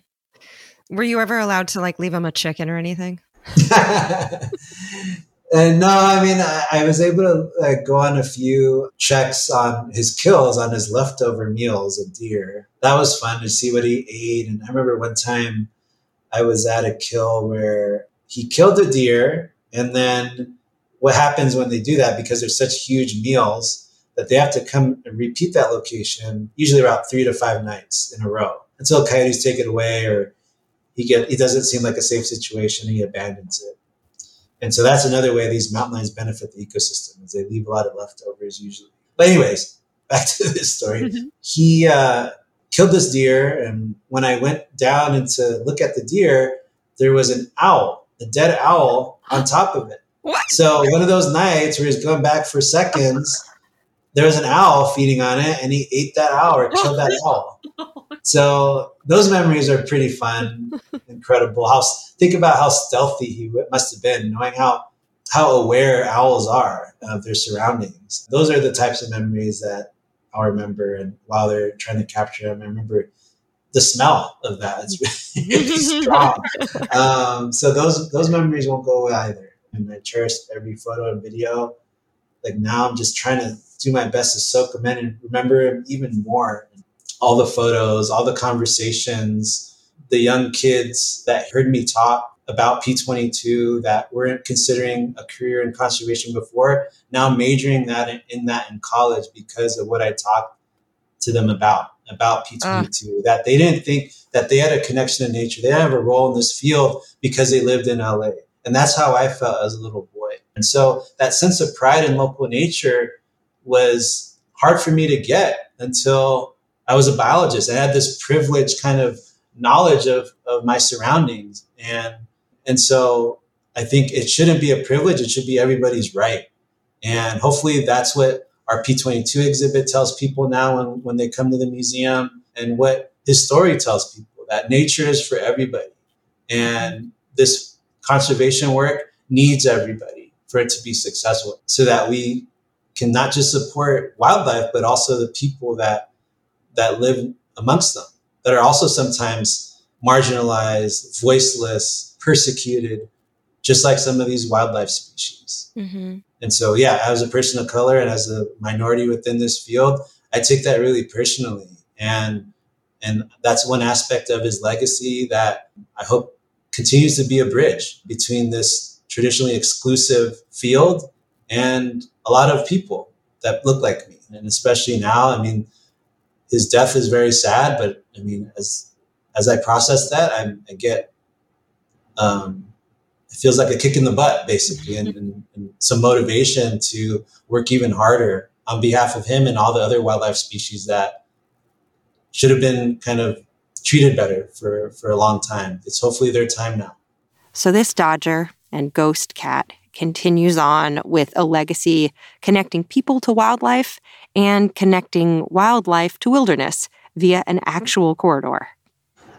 Were you ever allowed to like leave him a chicken or anything? [LAUGHS] And no, I mean, I, I, was able to like, go on a few checks on his kills, on his leftover meals of deer. That was fun to see what he ate. And I remember one time I was at a kill where he killed a deer. And then what happens when they do that, because they're such huge meals, that they have to come and repeat that location, usually about three to five nights in a row until coyotes take it away or he get he doesn't seem like a safe situation he abandons it and so that's another way these mountain lions benefit the ecosystem is they leave a lot of leftovers usually. But anyways, [LAUGHS] back to this story. Mm-hmm. He uh, killed this deer, and when I went down and to look at the deer, there was an owl, a dead owl on top of it. What? So one of those nights where he's going back for seconds, there was an owl feeding on it, and he ate that owl or killed that owl. [LAUGHS] So those memories are pretty fun, [LAUGHS] incredible. How think about how stealthy he must have been, knowing how how aware owls are of their surroundings. Those are the types of memories that I'll remember. And while they're trying to capture them, I remember the smell of that. It's really [LAUGHS] strong. Um, so those those memories won't go away either. And I cherish every photo and video. Like now, I'm just trying to do my best to soak them in and remember them even more all the photos, all the conversations, the young kids that heard me talk about P22 that weren't considering a career in conservation before, now majoring that in, in that in college because of what I talked to them about, about P22, uh. that they didn't think that they had a connection to nature. They didn't have a role in this field because they lived in LA. And that's how I felt as a little boy. And so that sense of pride in local nature was hard for me to get until I was a biologist. I had this privileged kind of knowledge of, of my surroundings. And, and so I think it shouldn't be a privilege. It should be everybody's right. And hopefully that's what our P22 exhibit tells people now when, when they come to the museum and what his story tells people that nature is for everybody. And this conservation work needs everybody for it to be successful so that we can not just support wildlife, but also the people that that live amongst them that are also sometimes marginalized, voiceless, persecuted, just like some of these wildlife species. Mm-hmm. And so, yeah, as a person of color and as a minority within this field, I take that really personally. And and that's one aspect of his legacy that I hope continues to be a bridge between this traditionally exclusive field and a lot of people that look like me. And especially now, I mean, his death is very sad, but I mean, as as I process that, I, I get um, it feels like a kick in the butt, basically, and, and, and, some motivation to work even harder on behalf of him and all the other wildlife species that should have been kind of treated better for, for a long time. It's hopefully their time now. So, this Dodger and Ghost Cat continues on with a legacy connecting people to wildlife and connecting wildlife to wilderness via an mm-hmm. actual corridor.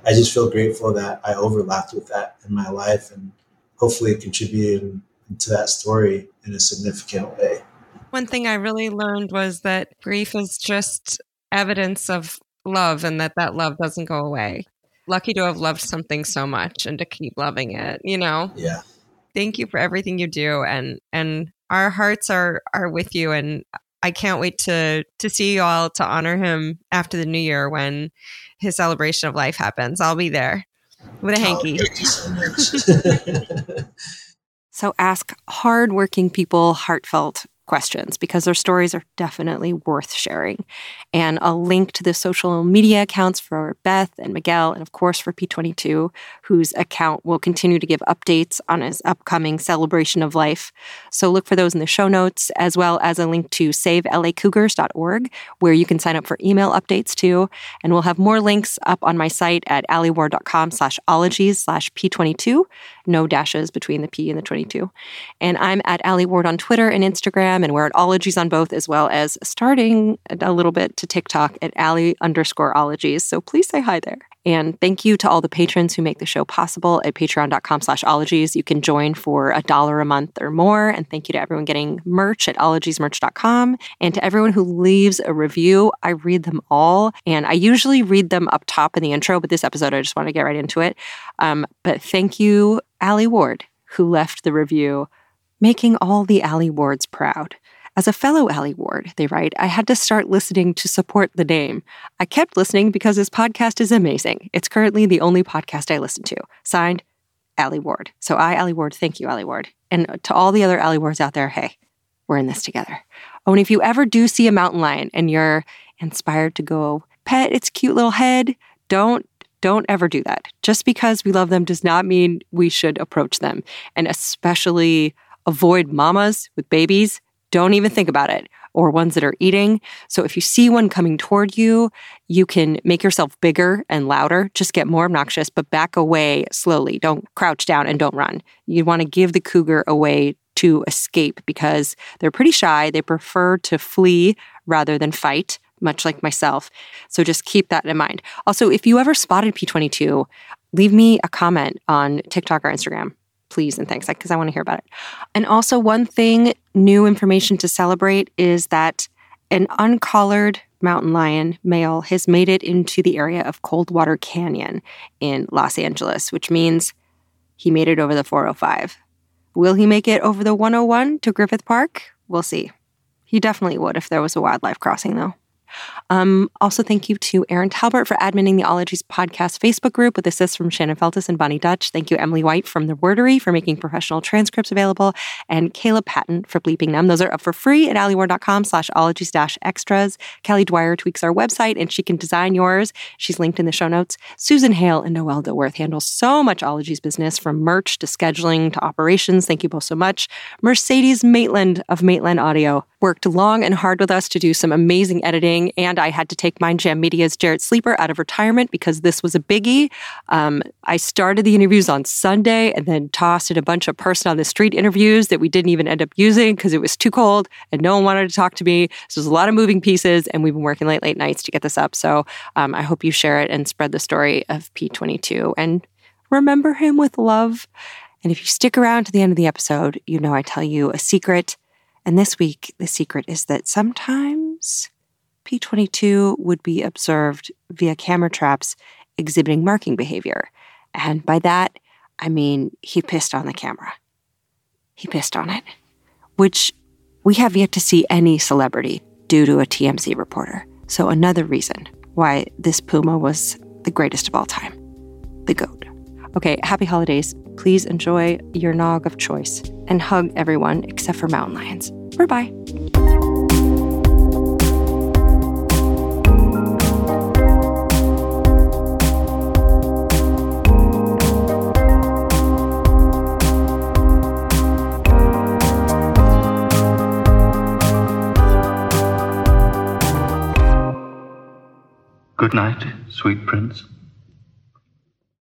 I just feel grateful that I overlapped with that in my life and hopefully contributed to that story in a significant way. One thing I really learned was that grief is just evidence of love and that that love doesn't go away. Lucky to have loved something so much and to keep loving it, you know? Yeah. Thank you for everything you do and and our hearts are are with you and I can't wait to to see you all to honor him after the new year when his celebration of life happens. I'll be there with a hanky. Oh, so, [LAUGHS] [LAUGHS] so ask hardworking people heartfelt questions because their stories are definitely worth sharing. And a link to the social media accounts for Beth and Miguel, and of course for P22, whose account will continue to give updates on his upcoming celebration of life. So look for those in the show notes, as well as a link to savelacougars.org, where you can sign up for email updates too. And we'll have more links up on my site at alieward.com slash ologies slash P22. No dashes between the P and the 22. And I'm at Alie Ward on Twitter and Instagram, and we're at Ologies on both, as well as starting a little bit to TikTok at Ali underscore Ologies. So please say hi there. And thank you to all the patrons who make the show possible at patreon.com slash ologies. You can join for a dollar a month or more. And thank you to everyone getting merch at ologiesmerch.com. And to everyone who leaves a review, I read them all. And I usually read them up top in the intro, but this episode, I just want to get right into it. Um, but thank you, Ali Ward, who left the review, making all the Ali Wards proud. As a fellow Ali Ward, they write, I had to start listening to support the name. I kept listening because this podcast is amazing. It's currently the only podcast I listen to. Signed, Ali Ward. So I, Alie Ward, thank you, Ali Ward. And to all the other Ali Wards out there, hey, we're in this together. Oh, and if you ever do see a mountain lion and you're inspired to go pet its cute little head, don't don't ever do that. Just because we love them does not mean we should approach them. And especially avoid mamas with babies don't even think about it, or ones that are eating. So if you see one coming toward you, you can make yourself bigger and louder, just get more obnoxious, but back away slowly. Don't crouch down and don't run. You want to give the cougar a way to escape because they're pretty shy. They prefer to flee rather than fight much like myself. So just keep that in mind. Also, if you ever spotted P22, leave me a comment on TikTok or Instagram please and thanks because I want to hear about it. And also, one thing, new information to celebrate is that an uncollared mountain lion male has made it into the area of Coldwater Canyon in Los Angeles, which means he made it over the 405. Will he make it over the 101 to Griffith Park? We'll see. He definitely would if there was a wildlife crossing, though. Um, also, thank you to Erin Talbert for adminning the Ologies podcast Facebook group with assists from Shannon Feltus and Bonnie Dutch. Thank you, Emily White from The Wordary for making professional transcripts available, and Kayla Patton for bleeping them. Those are up for free at alieward.com slash ologies dash extras. Kelly Dwyer tweaks our website, and she can design yours. She's linked in the show notes. Susan Hale and Noelle Dilworth handle so much Ologies business from merch to scheduling to operations. Thank you both so much. Mercedes Maitland of Maitland Audio worked long and hard with us to do some amazing editing, and I had to take Mind Jam Media's Jarrett Sleeper out of retirement because this was a biggie. Um, I started the interviews on Sunday and then tossed in a bunch of person on the street interviews that we didn't even end up using because it was too cold and no one wanted to talk to me. So there's a lot of moving pieces, and we've been working late, late nights to get this up. So um, I hope you share it and spread the story of P22 and remember him with love. And if you stick around to the end of the episode, you know I tell you a secret and this week, the secret is that sometimes P22 would be observed via camera traps exhibiting marking behavior. And by that, I mean he pissed on the camera. He pissed on it, which we have yet to see any celebrity do to a TMZ reporter. So, another reason why this Puma was the greatest of all time the GOAT. Okay, happy holidays. Please enjoy your nog of choice and hug everyone except for mountain lions. Bye bye. Good night, sweet prince.